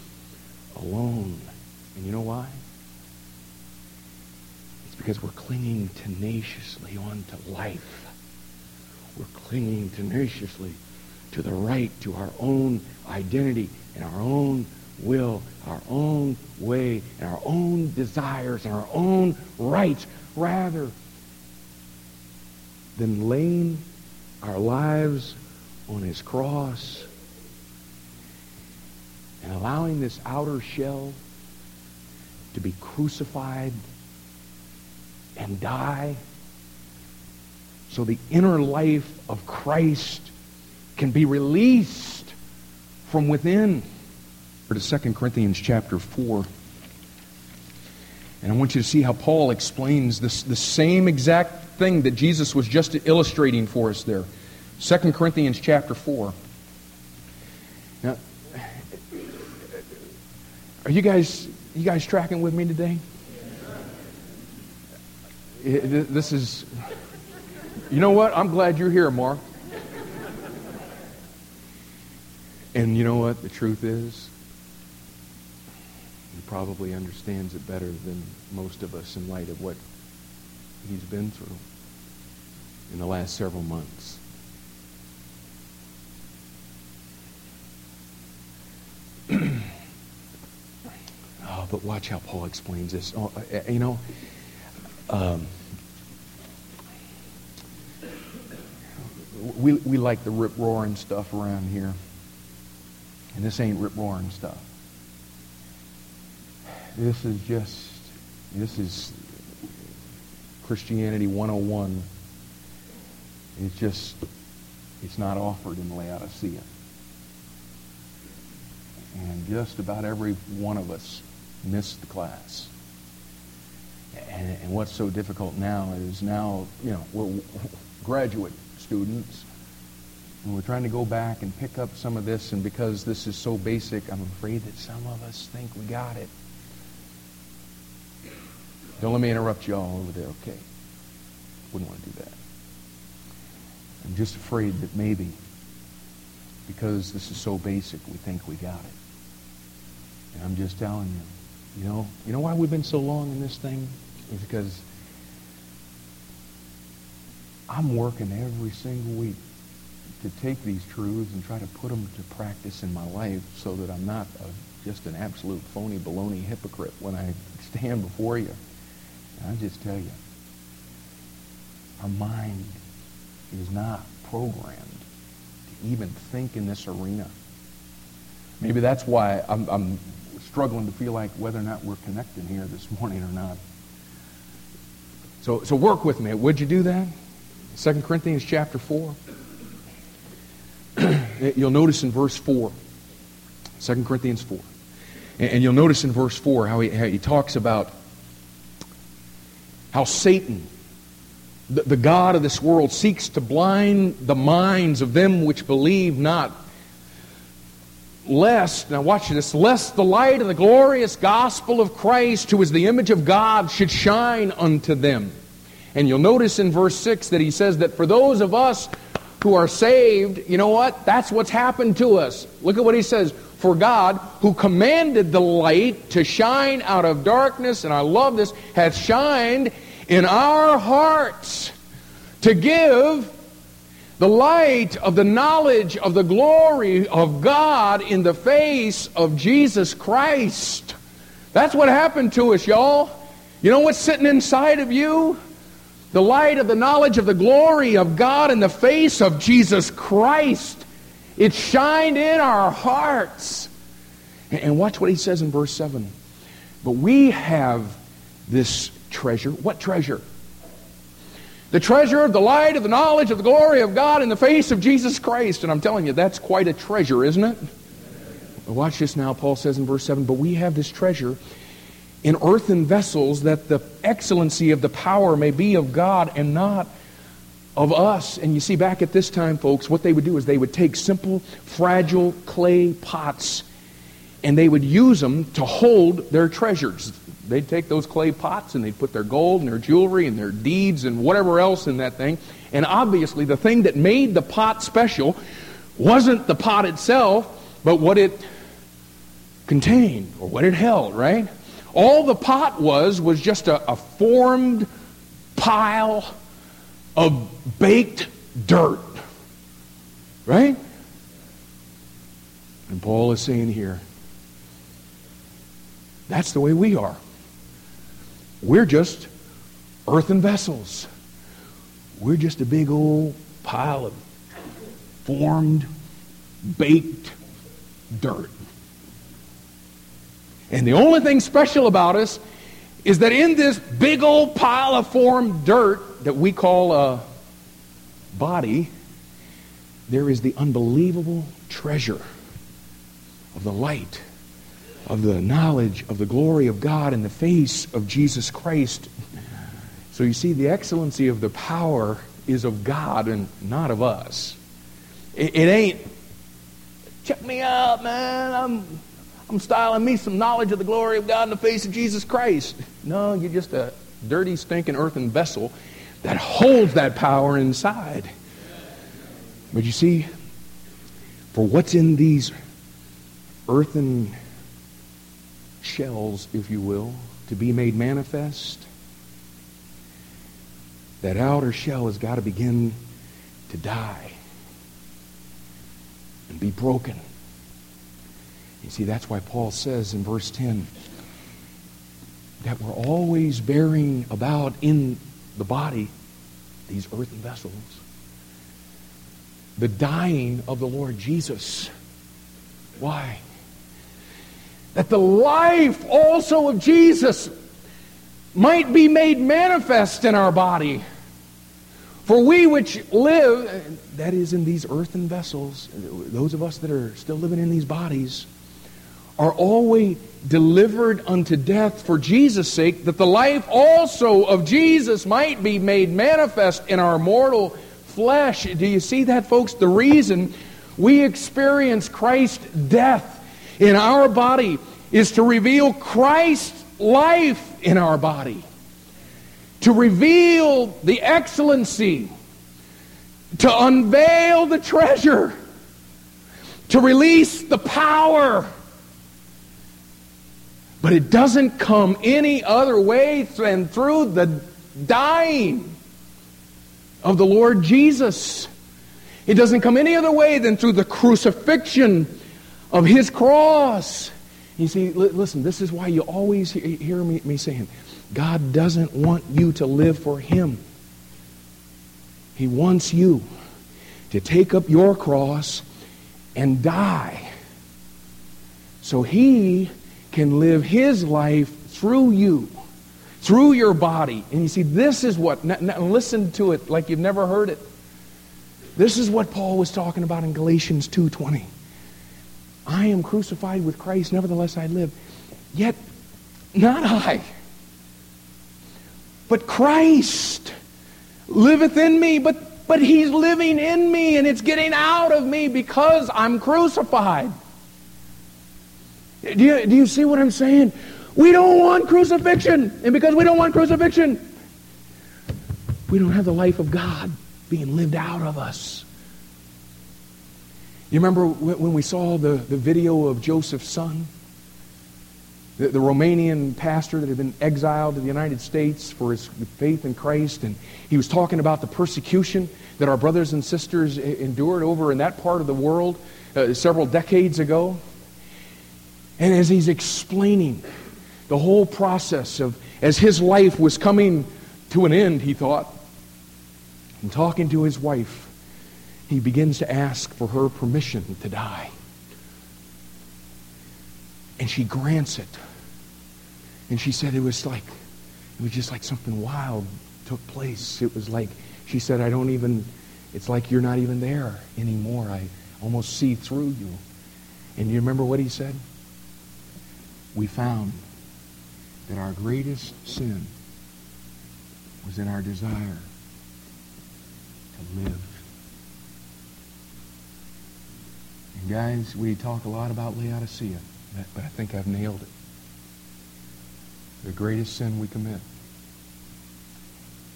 alone. And you know why? It's because we're clinging tenaciously on to life. We're clinging tenaciously to the right, to our own identity and our own will, our own way, and our own desires and our own rights, rather than laying our lives on his cross and allowing this outer shell to be crucified and die so the inner life of Christ can be released from within. To 2 Corinthians chapter 4. And I want you to see how Paul explains this, the same exact thing that Jesus was just illustrating for us there. 2 Corinthians chapter 4. Are you guys you guys tracking with me today? This is You know what? I'm glad you're here, Mark. And you know what the truth is? He probably understands it better than most of us in light of what he's been through in the last several months. but watch how Paul explains this. Oh, uh, uh, you know, um, we, we like the rip roaring stuff around here. And this ain't rip roaring stuff. This is just, this is Christianity 101. It's just, it's not offered in Laodicea. And just about every one of us missed the class. And, and what's so difficult now is now, you know, we're graduate students, and we're trying to go back and pick up some of this, and because this is so basic, I'm afraid that some of us think we got it. Don't let me interrupt you all over there, okay? Wouldn't want to do that. I'm just afraid that maybe because this is so basic, we think we got it. And I'm just telling you, you know, you know why we've been so long in this thing? Is because I'm working every single week to take these truths and try to put them to practice in my life so that I'm not a, just an absolute phony baloney hypocrite when I stand before you. And I just tell you, our mind is not programmed to even think in this arena. Maybe that's why I'm, I'm struggling to feel like whether or not we're connecting here this morning or not. So, so work with me. Would you do that? 2 Corinthians chapter 4. you'll notice in verse 4. 2 Corinthians 4. And, you'll notice in verse 4 how he, how he talks about how Satan, the, the God of this world, seeks to blind the minds of them which believe not lest, now watch this, lest the light of the glorious gospel of Christ, who is the image of God, should shine unto them. And you'll notice in verse 6 that he says that for those of us who are saved, you know what? That's what's happened to us. Look at what he says. For God, who commanded the light to shine out of darkness, and I love this, hath shined in our hearts to give the light of the knowledge of the glory of God in the face of Jesus Christ. That's what happened to us, y'all. You know what's sitting inside of you? The light of the knowledge of the glory of God in the face of Jesus Christ. It shined in our hearts. And watch what he says in verse 7. But we have this treasure. What treasure? The treasure of the light of the knowledge of the glory of God in the face of Jesus Christ. And I'm telling you, that's quite a treasure, isn't it? Watch this now. Paul says in verse 7 But we have this treasure in earthen vessels that the excellency of the power may be of God and not of us. And you see, back at this time, folks, what they would do is they would take simple, fragile clay pots and they would use them to hold their treasures. They'd take those clay pots and they'd put their gold and their jewelry and their deeds and whatever else in that thing. And obviously, the thing that made the pot special wasn't the pot itself, but what it contained or what it held, right? All the pot was was just a, a formed pile of baked dirt, right? And Paul is saying here, that's the way we are. We're just earthen vessels. We're just a big old pile of formed, baked dirt. And the only thing special about us is that in this big old pile of formed dirt that we call a body, there is the unbelievable treasure of the light of the knowledge of the glory of God in the face of Jesus Christ. So you see, the excellency of the power is of God and not of us. It, it ain't, check me out, man. I'm, I'm styling me some knowledge of the glory of God in the face of Jesus Christ. No, you're just a dirty, stinking earthen vessel that holds that power inside. But you see, for what's in these earthen shells, if you will, to be made manifest, that outer shell has got to begin to die and be broken. You see, that's why Paul says in verse 10 that we're always bearing about in the body these earthen vessels the dying of the Lord Jesus. Why? That the life also of Jesus might be made manifest in our body. For we which live, that is in these earthen vessels, those of us that are still living in these bodies, are always delivered unto death for Jesus' sake, that the life also of Jesus might be made manifest in our mortal flesh. Do you see that, folks? The reason we experience Christ's death in our body is to reveal Christ's life in our body, to reveal the excellency, to unveil the treasure, to release the power. But it doesn't come any other way than through the dying of the Lord Jesus. It doesn't come any other way than through the crucifixion of his cross. You see, listen, this is why you always hear me, me saying, God doesn't want you to live for him. He wants you to take up your cross and die. So he can live his life through you, through your body. And you see, this is what, listen to it like you've never heard it. This is what Paul was talking about in Galatians 2.20. I am crucified with Christ, nevertheless I live. Yet, not I, but Christ liveth in me, but, but he's living in me, and it's getting out of me because I'm crucified. Do you, do you see what I'm saying? We don't want crucifixion. And because we don't want crucifixion, we don't have the life of God being lived out of us. You remember when we saw the, the video of Josef Tson? The, the, Romanian pastor that had been exiled to the United States for his faith in Christ, and he was talking about the persecution that our brothers and sisters endured over in that part of the world uh, several decades ago. And as he's explaining the whole process of, as his life was coming to an end, he thought, and talking to his wife, he begins to ask for her permission to die. And she grants it. And she said it was like, it was just like something wild took place. It was like, she said, I don't even, it's like you're not even there anymore. I almost see through you. And you remember what he said? we found that our greatest sin was in our desire to live. And guys, we talk a lot about Laodicea, but I think I've nailed it. The greatest sin we commit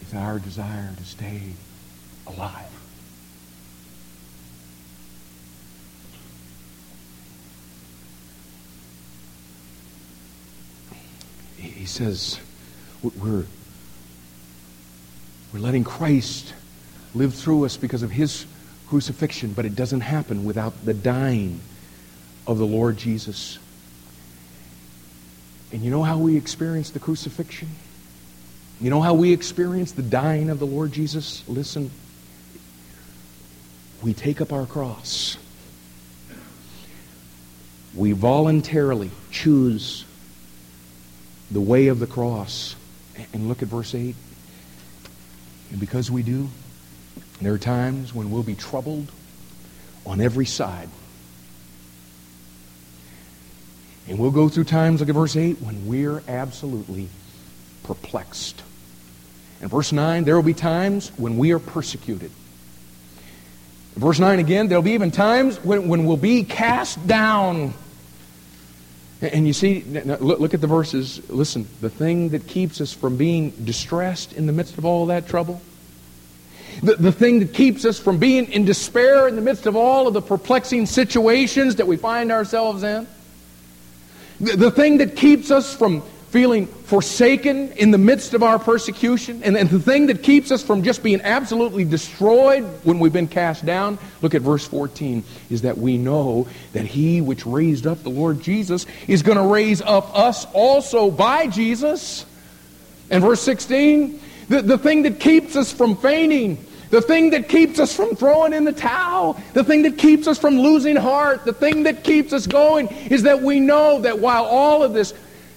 is our desire to stay alive. he says we're, we're letting Christ live through us because of his crucifixion, but it doesn't happen without the dying of the Lord Jesus. And you know how we experience the crucifixion? You know how we experience the dying of the Lord Jesus? Listen. We take up our cross. We voluntarily choose the way of the cross. And look at verse 8. And because we do, there are times when we'll be troubled on every side. And we'll go through times, look at verse 8, when we're absolutely perplexed. And verse 9, there will be times when we are persecuted. Verse 9 again, there'll be even times when, when we'll be cast down and you see, look at the verses. Listen, the thing that keeps us from being distressed in the midst of all that trouble, the, the thing that keeps us from being in despair in the midst of all of the perplexing situations that we find ourselves in, the, the thing that keeps us from feeling forsaken in the midst of our persecution. And, and the thing that keeps us from just being absolutely destroyed when we've been cast down, look at verse 14, is that we know that he which raised up the Lord Jesus is going to raise up us also by Jesus. And verse 16, the, the thing that keeps us from fainting the thing that keeps us from throwing in the towel, the thing that keeps us from losing heart, the thing that keeps us going is that we know that while all of this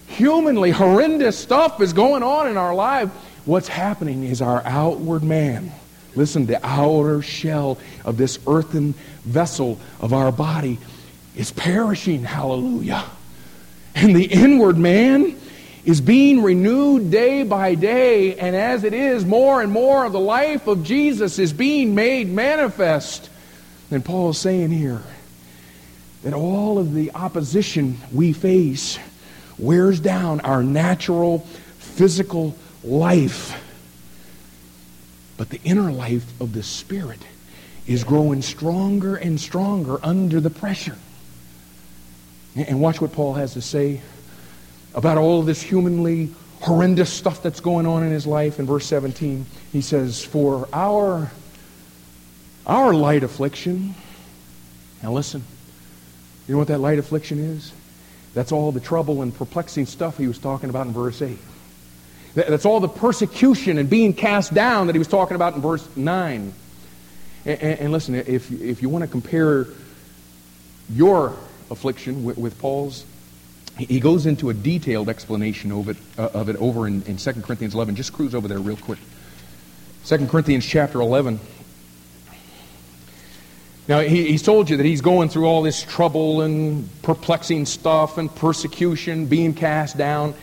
humanly horrendous stuff is going on in our life, what's happening is our outward man, listen, the outer shell of this earthen vessel of our body is perishing. Hallelujah. And the inward man is being renewed day by day, and as it is, more and more of the life of Jesus is being made manifest. And Paul is saying here that all of the opposition we face wears down our natural physical life. But the inner life of the Spirit is growing stronger and stronger under the pressure. And watch what Paul has to say about all this humanly horrendous stuff that's going on in his life in verse 17. He says, For our, our light affliction, now listen, you know what that light affliction is? That's all the trouble and perplexing stuff he was talking about in verse 8. That's all the persecution and being cast down that he was talking about in verse 9. And, and listen, if, if you want to compare your affliction with, with Paul's, he goes into a detailed explanation of it, uh, of it over in, in 2 Corinthians 11. Just cruise over there real quick. 2 Corinthians chapter 11. Now, he, he's told you that he's going through all this trouble and perplexing stuff and persecution, being cast down.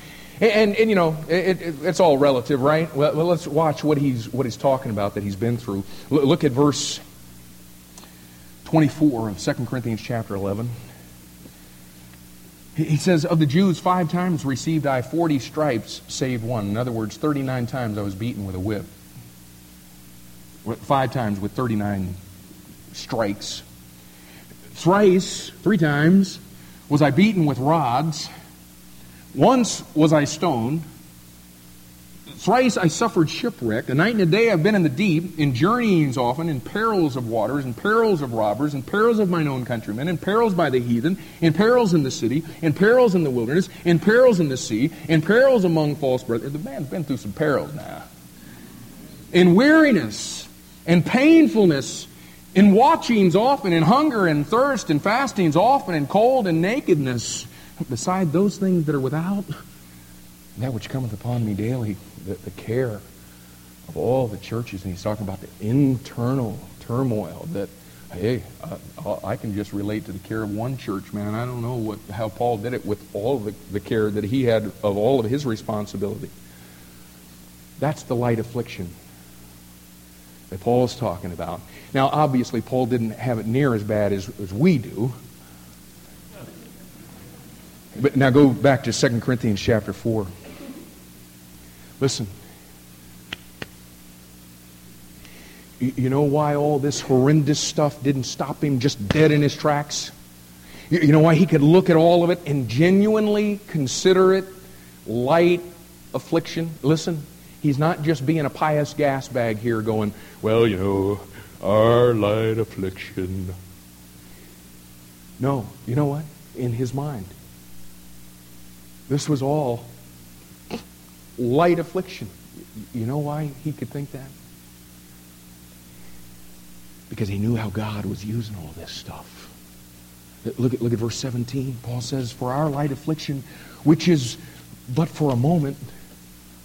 And, and, and you know, it, it, it's all relative, right? Well, well, let's watch what he's, what he's talking about that he's been through. L- look at verse 24 of 2 Corinthians chapter 11. He says, Of the Jews, five times received I 40 stripes, save one. In other words, 39 times I was beaten with a whip. Five times with 39 strikes. Thrice, three times, was I beaten with rods. Once was I stoned. Thrice I suffered shipwreck. A night and a day I've been in the deep, in journeyings often, in perils of waters, in perils of robbers, in perils of mine own countrymen, in perils by the heathen, in perils in the city, in perils in the wilderness, in perils in the sea, in perils among false brethren. The man's been through some perils now. In weariness and painfulness, in watchings often, in hunger and thirst and fastings often, in cold and nakedness. Beside those things that are without, that which cometh upon me daily, the, the care of all the churches. And he's talking about the internal turmoil that, hey, uh, I can just relate to the care of one church, man. I don't know what, how Paul did it with all the, the care that he had of all of his responsibility. That's the light affliction that Paul's talking about. Now, obviously, Paul didn't have it near as bad as, as we do. But now go back to 2 Corinthians chapter 4. Listen. You know why all this horrendous stuff didn't stop him just dead in his tracks? You know why he could look at all of it and genuinely consider it light affliction? Listen, he's not just being a pious gas bag here going, well, you know, our light affliction. No, you know what? In his mind, this was all light affliction. You know why he could think that? Because he knew how God was using all this stuff. Look at, look at verse 17. Paul says, For our light affliction, which is but for a moment,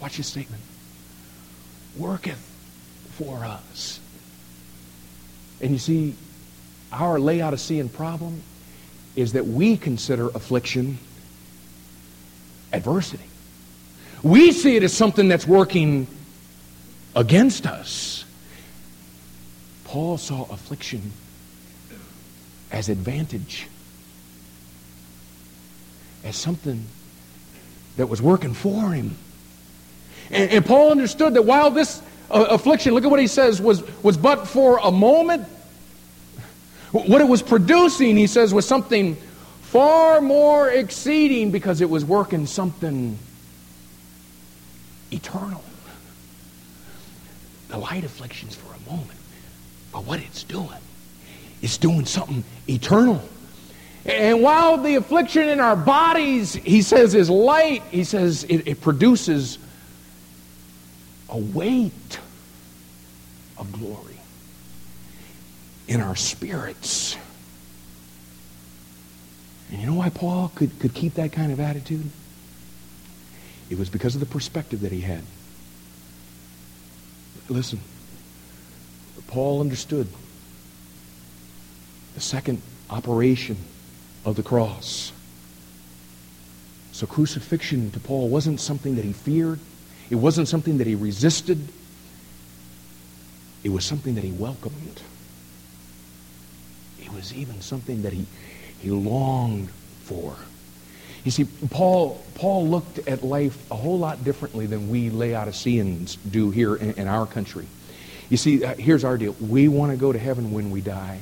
watch his statement, worketh for us. And you see, our Laodicean problem is that we consider affliction adversity. We see it as something that's working against us. Paul saw affliction as advantage, as something that was working for him. And, and Paul understood that while this uh, affliction, look at what he says, was, was but for a moment, what it was producing, he says, was something far more exceeding because it was working something eternal. The light affliction's for a moment, but what it's doing, it's doing something eternal. And while the affliction in our bodies, he says, is light, he says it, it produces a weight of glory in our spirits. And you know why Paul could, could keep that kind of attitude? It was because of the perspective that he had. Listen, Paul understood the second operation of the cross. So crucifixion to Paul wasn't something that he feared. It wasn't something that he resisted. It was something that he welcomed. It was even something that he, he longed for. You see, Paul, Paul looked at life a whole lot differently than we Laodiceans do here in, in our country. You see, uh, here's our deal. We want to go to heaven when we die.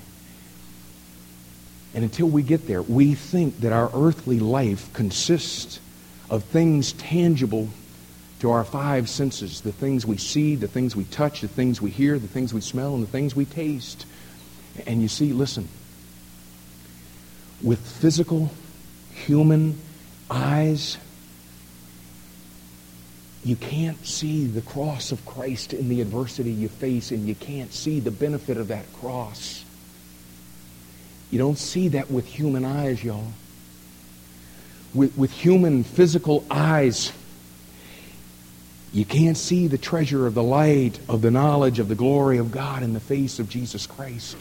And until we get there, we think that our earthly life consists of things tangible to our five senses the things we see, the things we touch, the things we hear, the things we smell, and the things we taste. And you see, listen, with physical, human eyes, you can't see the cross of Christ in the adversity you face, and you can't see the benefit of that cross. You don't see that with human eyes, y'all. with, with human physical eyes, you can't see the treasure of the light of the knowledge of the glory of God in the face of Jesus Christ.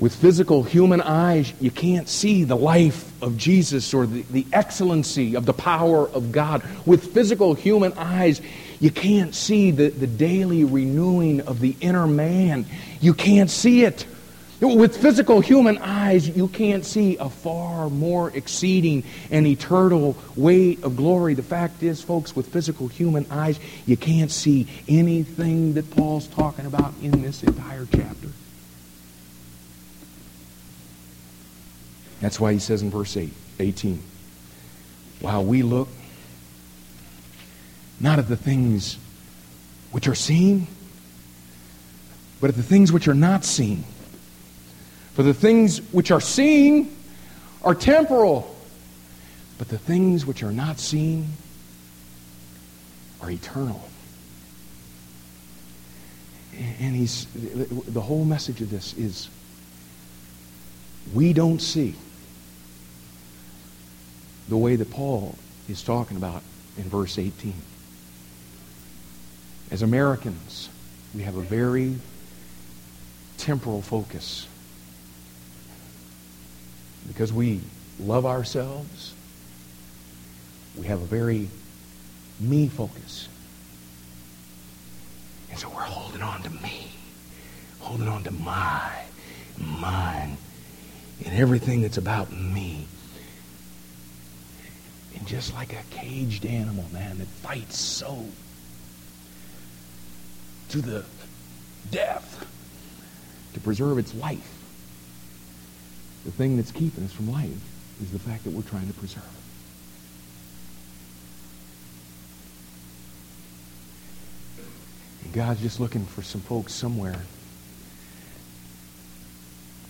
With physical human eyes, you can't see the life of Jesus or the, the excellency of the power of God. With physical human eyes, you can't see the, the daily renewing of the inner man. You can't see it. With physical human eyes, you can't see a far more exceeding and eternal weight of glory. The fact is, folks, with physical human eyes, you can't see anything that Paul's talking about in this entire chapter. That's why he says in verse 8, 18, while we look not at the things which are seen, but at the things which are not seen. For the things which are seen are temporal, but the things which are not seen are eternal. And he's the whole message of this is we don't see the way that Paul is talking about in verse 18. As Americans, we have a very temporal focus because we love ourselves. We have a very me focus. And so we're holding on to me, holding on to my, mine, and everything that's about me. And just like a caged animal, man, that fights so to the death to preserve its life. The thing that's keeping us from life is the fact that we're trying to preserve it. God's just looking for some folks somewhere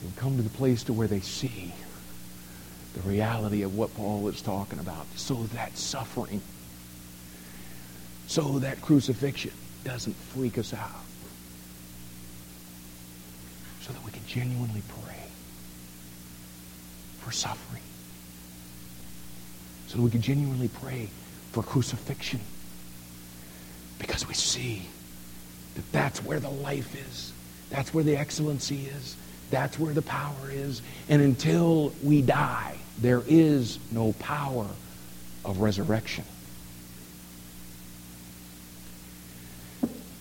who come to the place to where they see the reality of what Paul is talking about so that suffering, so that crucifixion doesn't freak us out. So that we can genuinely pray for suffering. So that we can genuinely pray for crucifixion. Because we see that that's where the life is. That's where the excellency is. That's where the power is. And until we die, there is no power of resurrection.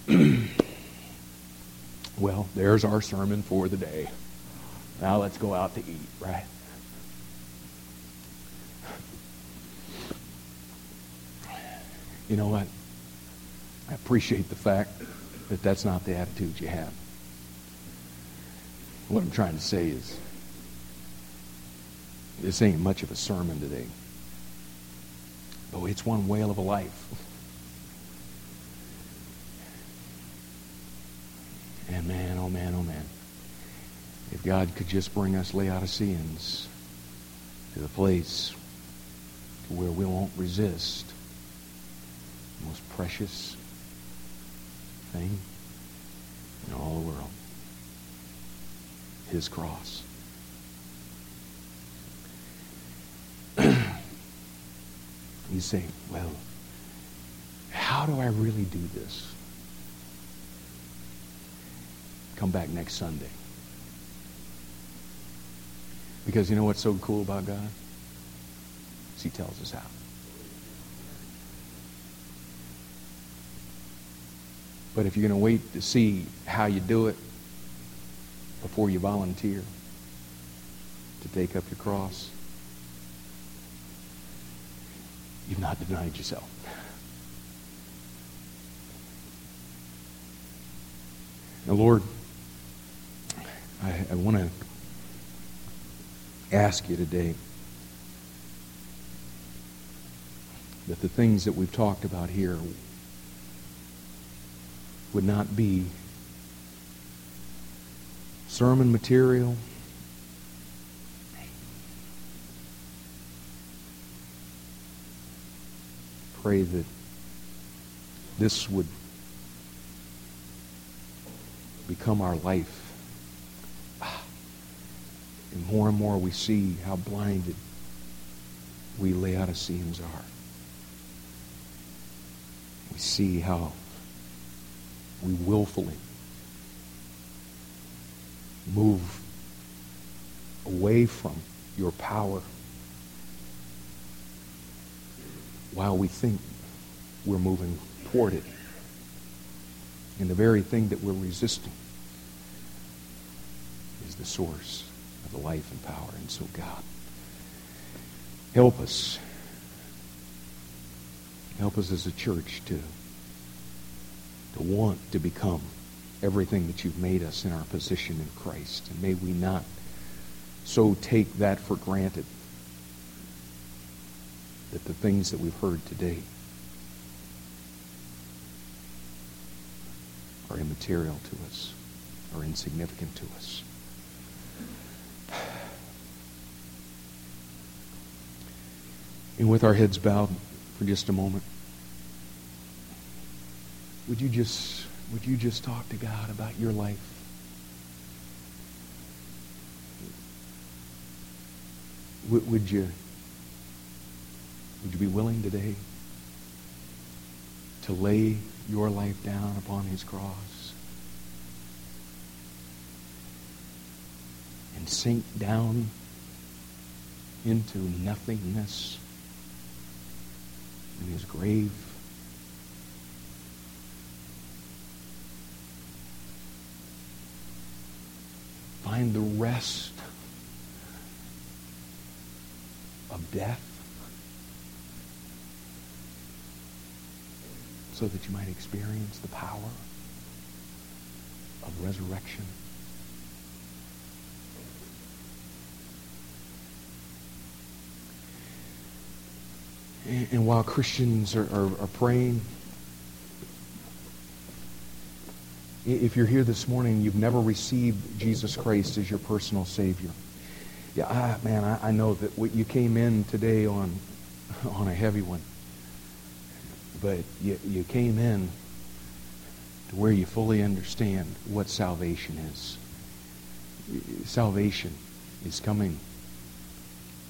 well, there's our sermon for the day. Now let's go out to eat, right? You know what? I appreciate the fact that that's not the attitude you have. What I'm trying to say is this ain't much of a sermon today. But it's one whale of a life. And man, oh man, oh man. If God could just bring us Laodiceans to the place where we won't resist the most precious thing in all the world his cross. You say, well, how do I really do this? Come back next Sunday. Because you know what's so cool about God? Is he tells us how. But if you're going to wait to see how you do it before you volunteer to take up your cross, you've not denied yourself. Now, Lord, I, I want to ask you today that the things that we've talked about here would not be sermon material. Pray that this would become our life. Ah. And more and more we see how blinded we Laodiceans are. We see how we willfully move away from your power while we think we're moving toward it. And the very thing that we're resisting is the source of the life and power. And so, God, help us. Help us as a church to, to want to become everything that you've made us in our position in Christ. And may we not so take that for granted that the things that we've heard today are immaterial to us, are insignificant to us. And with our heads bowed for just a moment, would you just would you just talk to God about your life? Would, would you would you be willing today to lay your life down upon his cross and sink down into nothingness in his grave? Find the rest of death so that you might experience the power of resurrection. And, while Christians are, are, are praying, if you're here this morning, and you've never received Jesus Christ as your personal Savior. Yeah, I, man, I, I know that you came in today on on a heavy one but you, you came in to where you fully understand what salvation is. Salvation is coming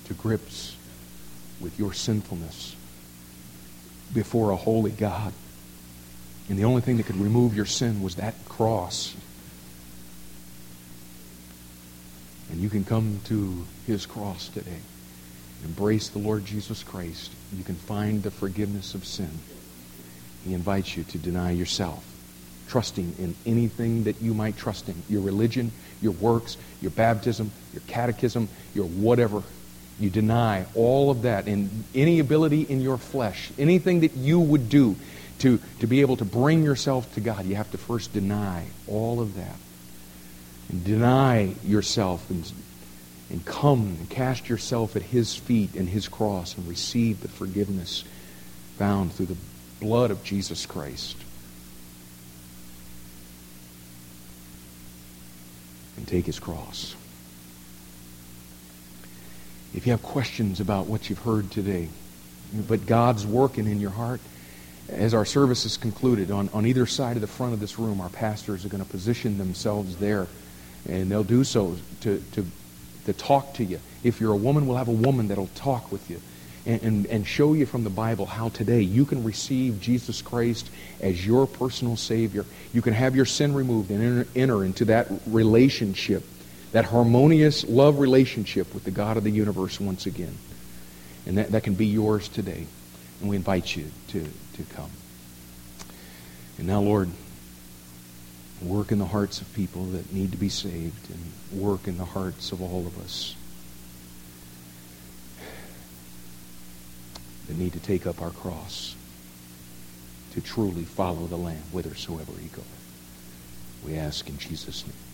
to grips with your sinfulness before a holy God. And the only thing that could remove your sin was that cross. And you can come to his cross today. Embrace the Lord Jesus Christ. You can find the forgiveness of sin. He invites you to deny yourself, trusting in anything that you might trust in your religion, your works, your baptism, your catechism, your whatever. You deny all of that and any ability in your flesh, anything that you would do to, to be able to bring yourself to God. You have to first deny all of that. And deny yourself and, and come and cast yourself at His feet and His cross and receive the forgiveness found through the blood of Jesus Christ. And take his cross. If you have questions about what you've heard today, but God's working in your heart, as our service is concluded, on, on either side of the front of this room, our pastors are going to position themselves there, and they'll do so to, to, to talk to you. If you're a woman, we'll have a woman that'll talk with you and, and show you from the Bible how today you can receive Jesus Christ as your personal Savior. You can have your sin removed and enter, enter into that relationship, that harmonious love relationship with the God of the universe once again. And that, that can be yours today. And we invite you to, to come. And now, Lord, work in the hearts of people that need to be saved and work in the hearts of all of us. That need to take up our cross to truly follow the Lamb whithersoever he goeth. We ask in Jesus' name.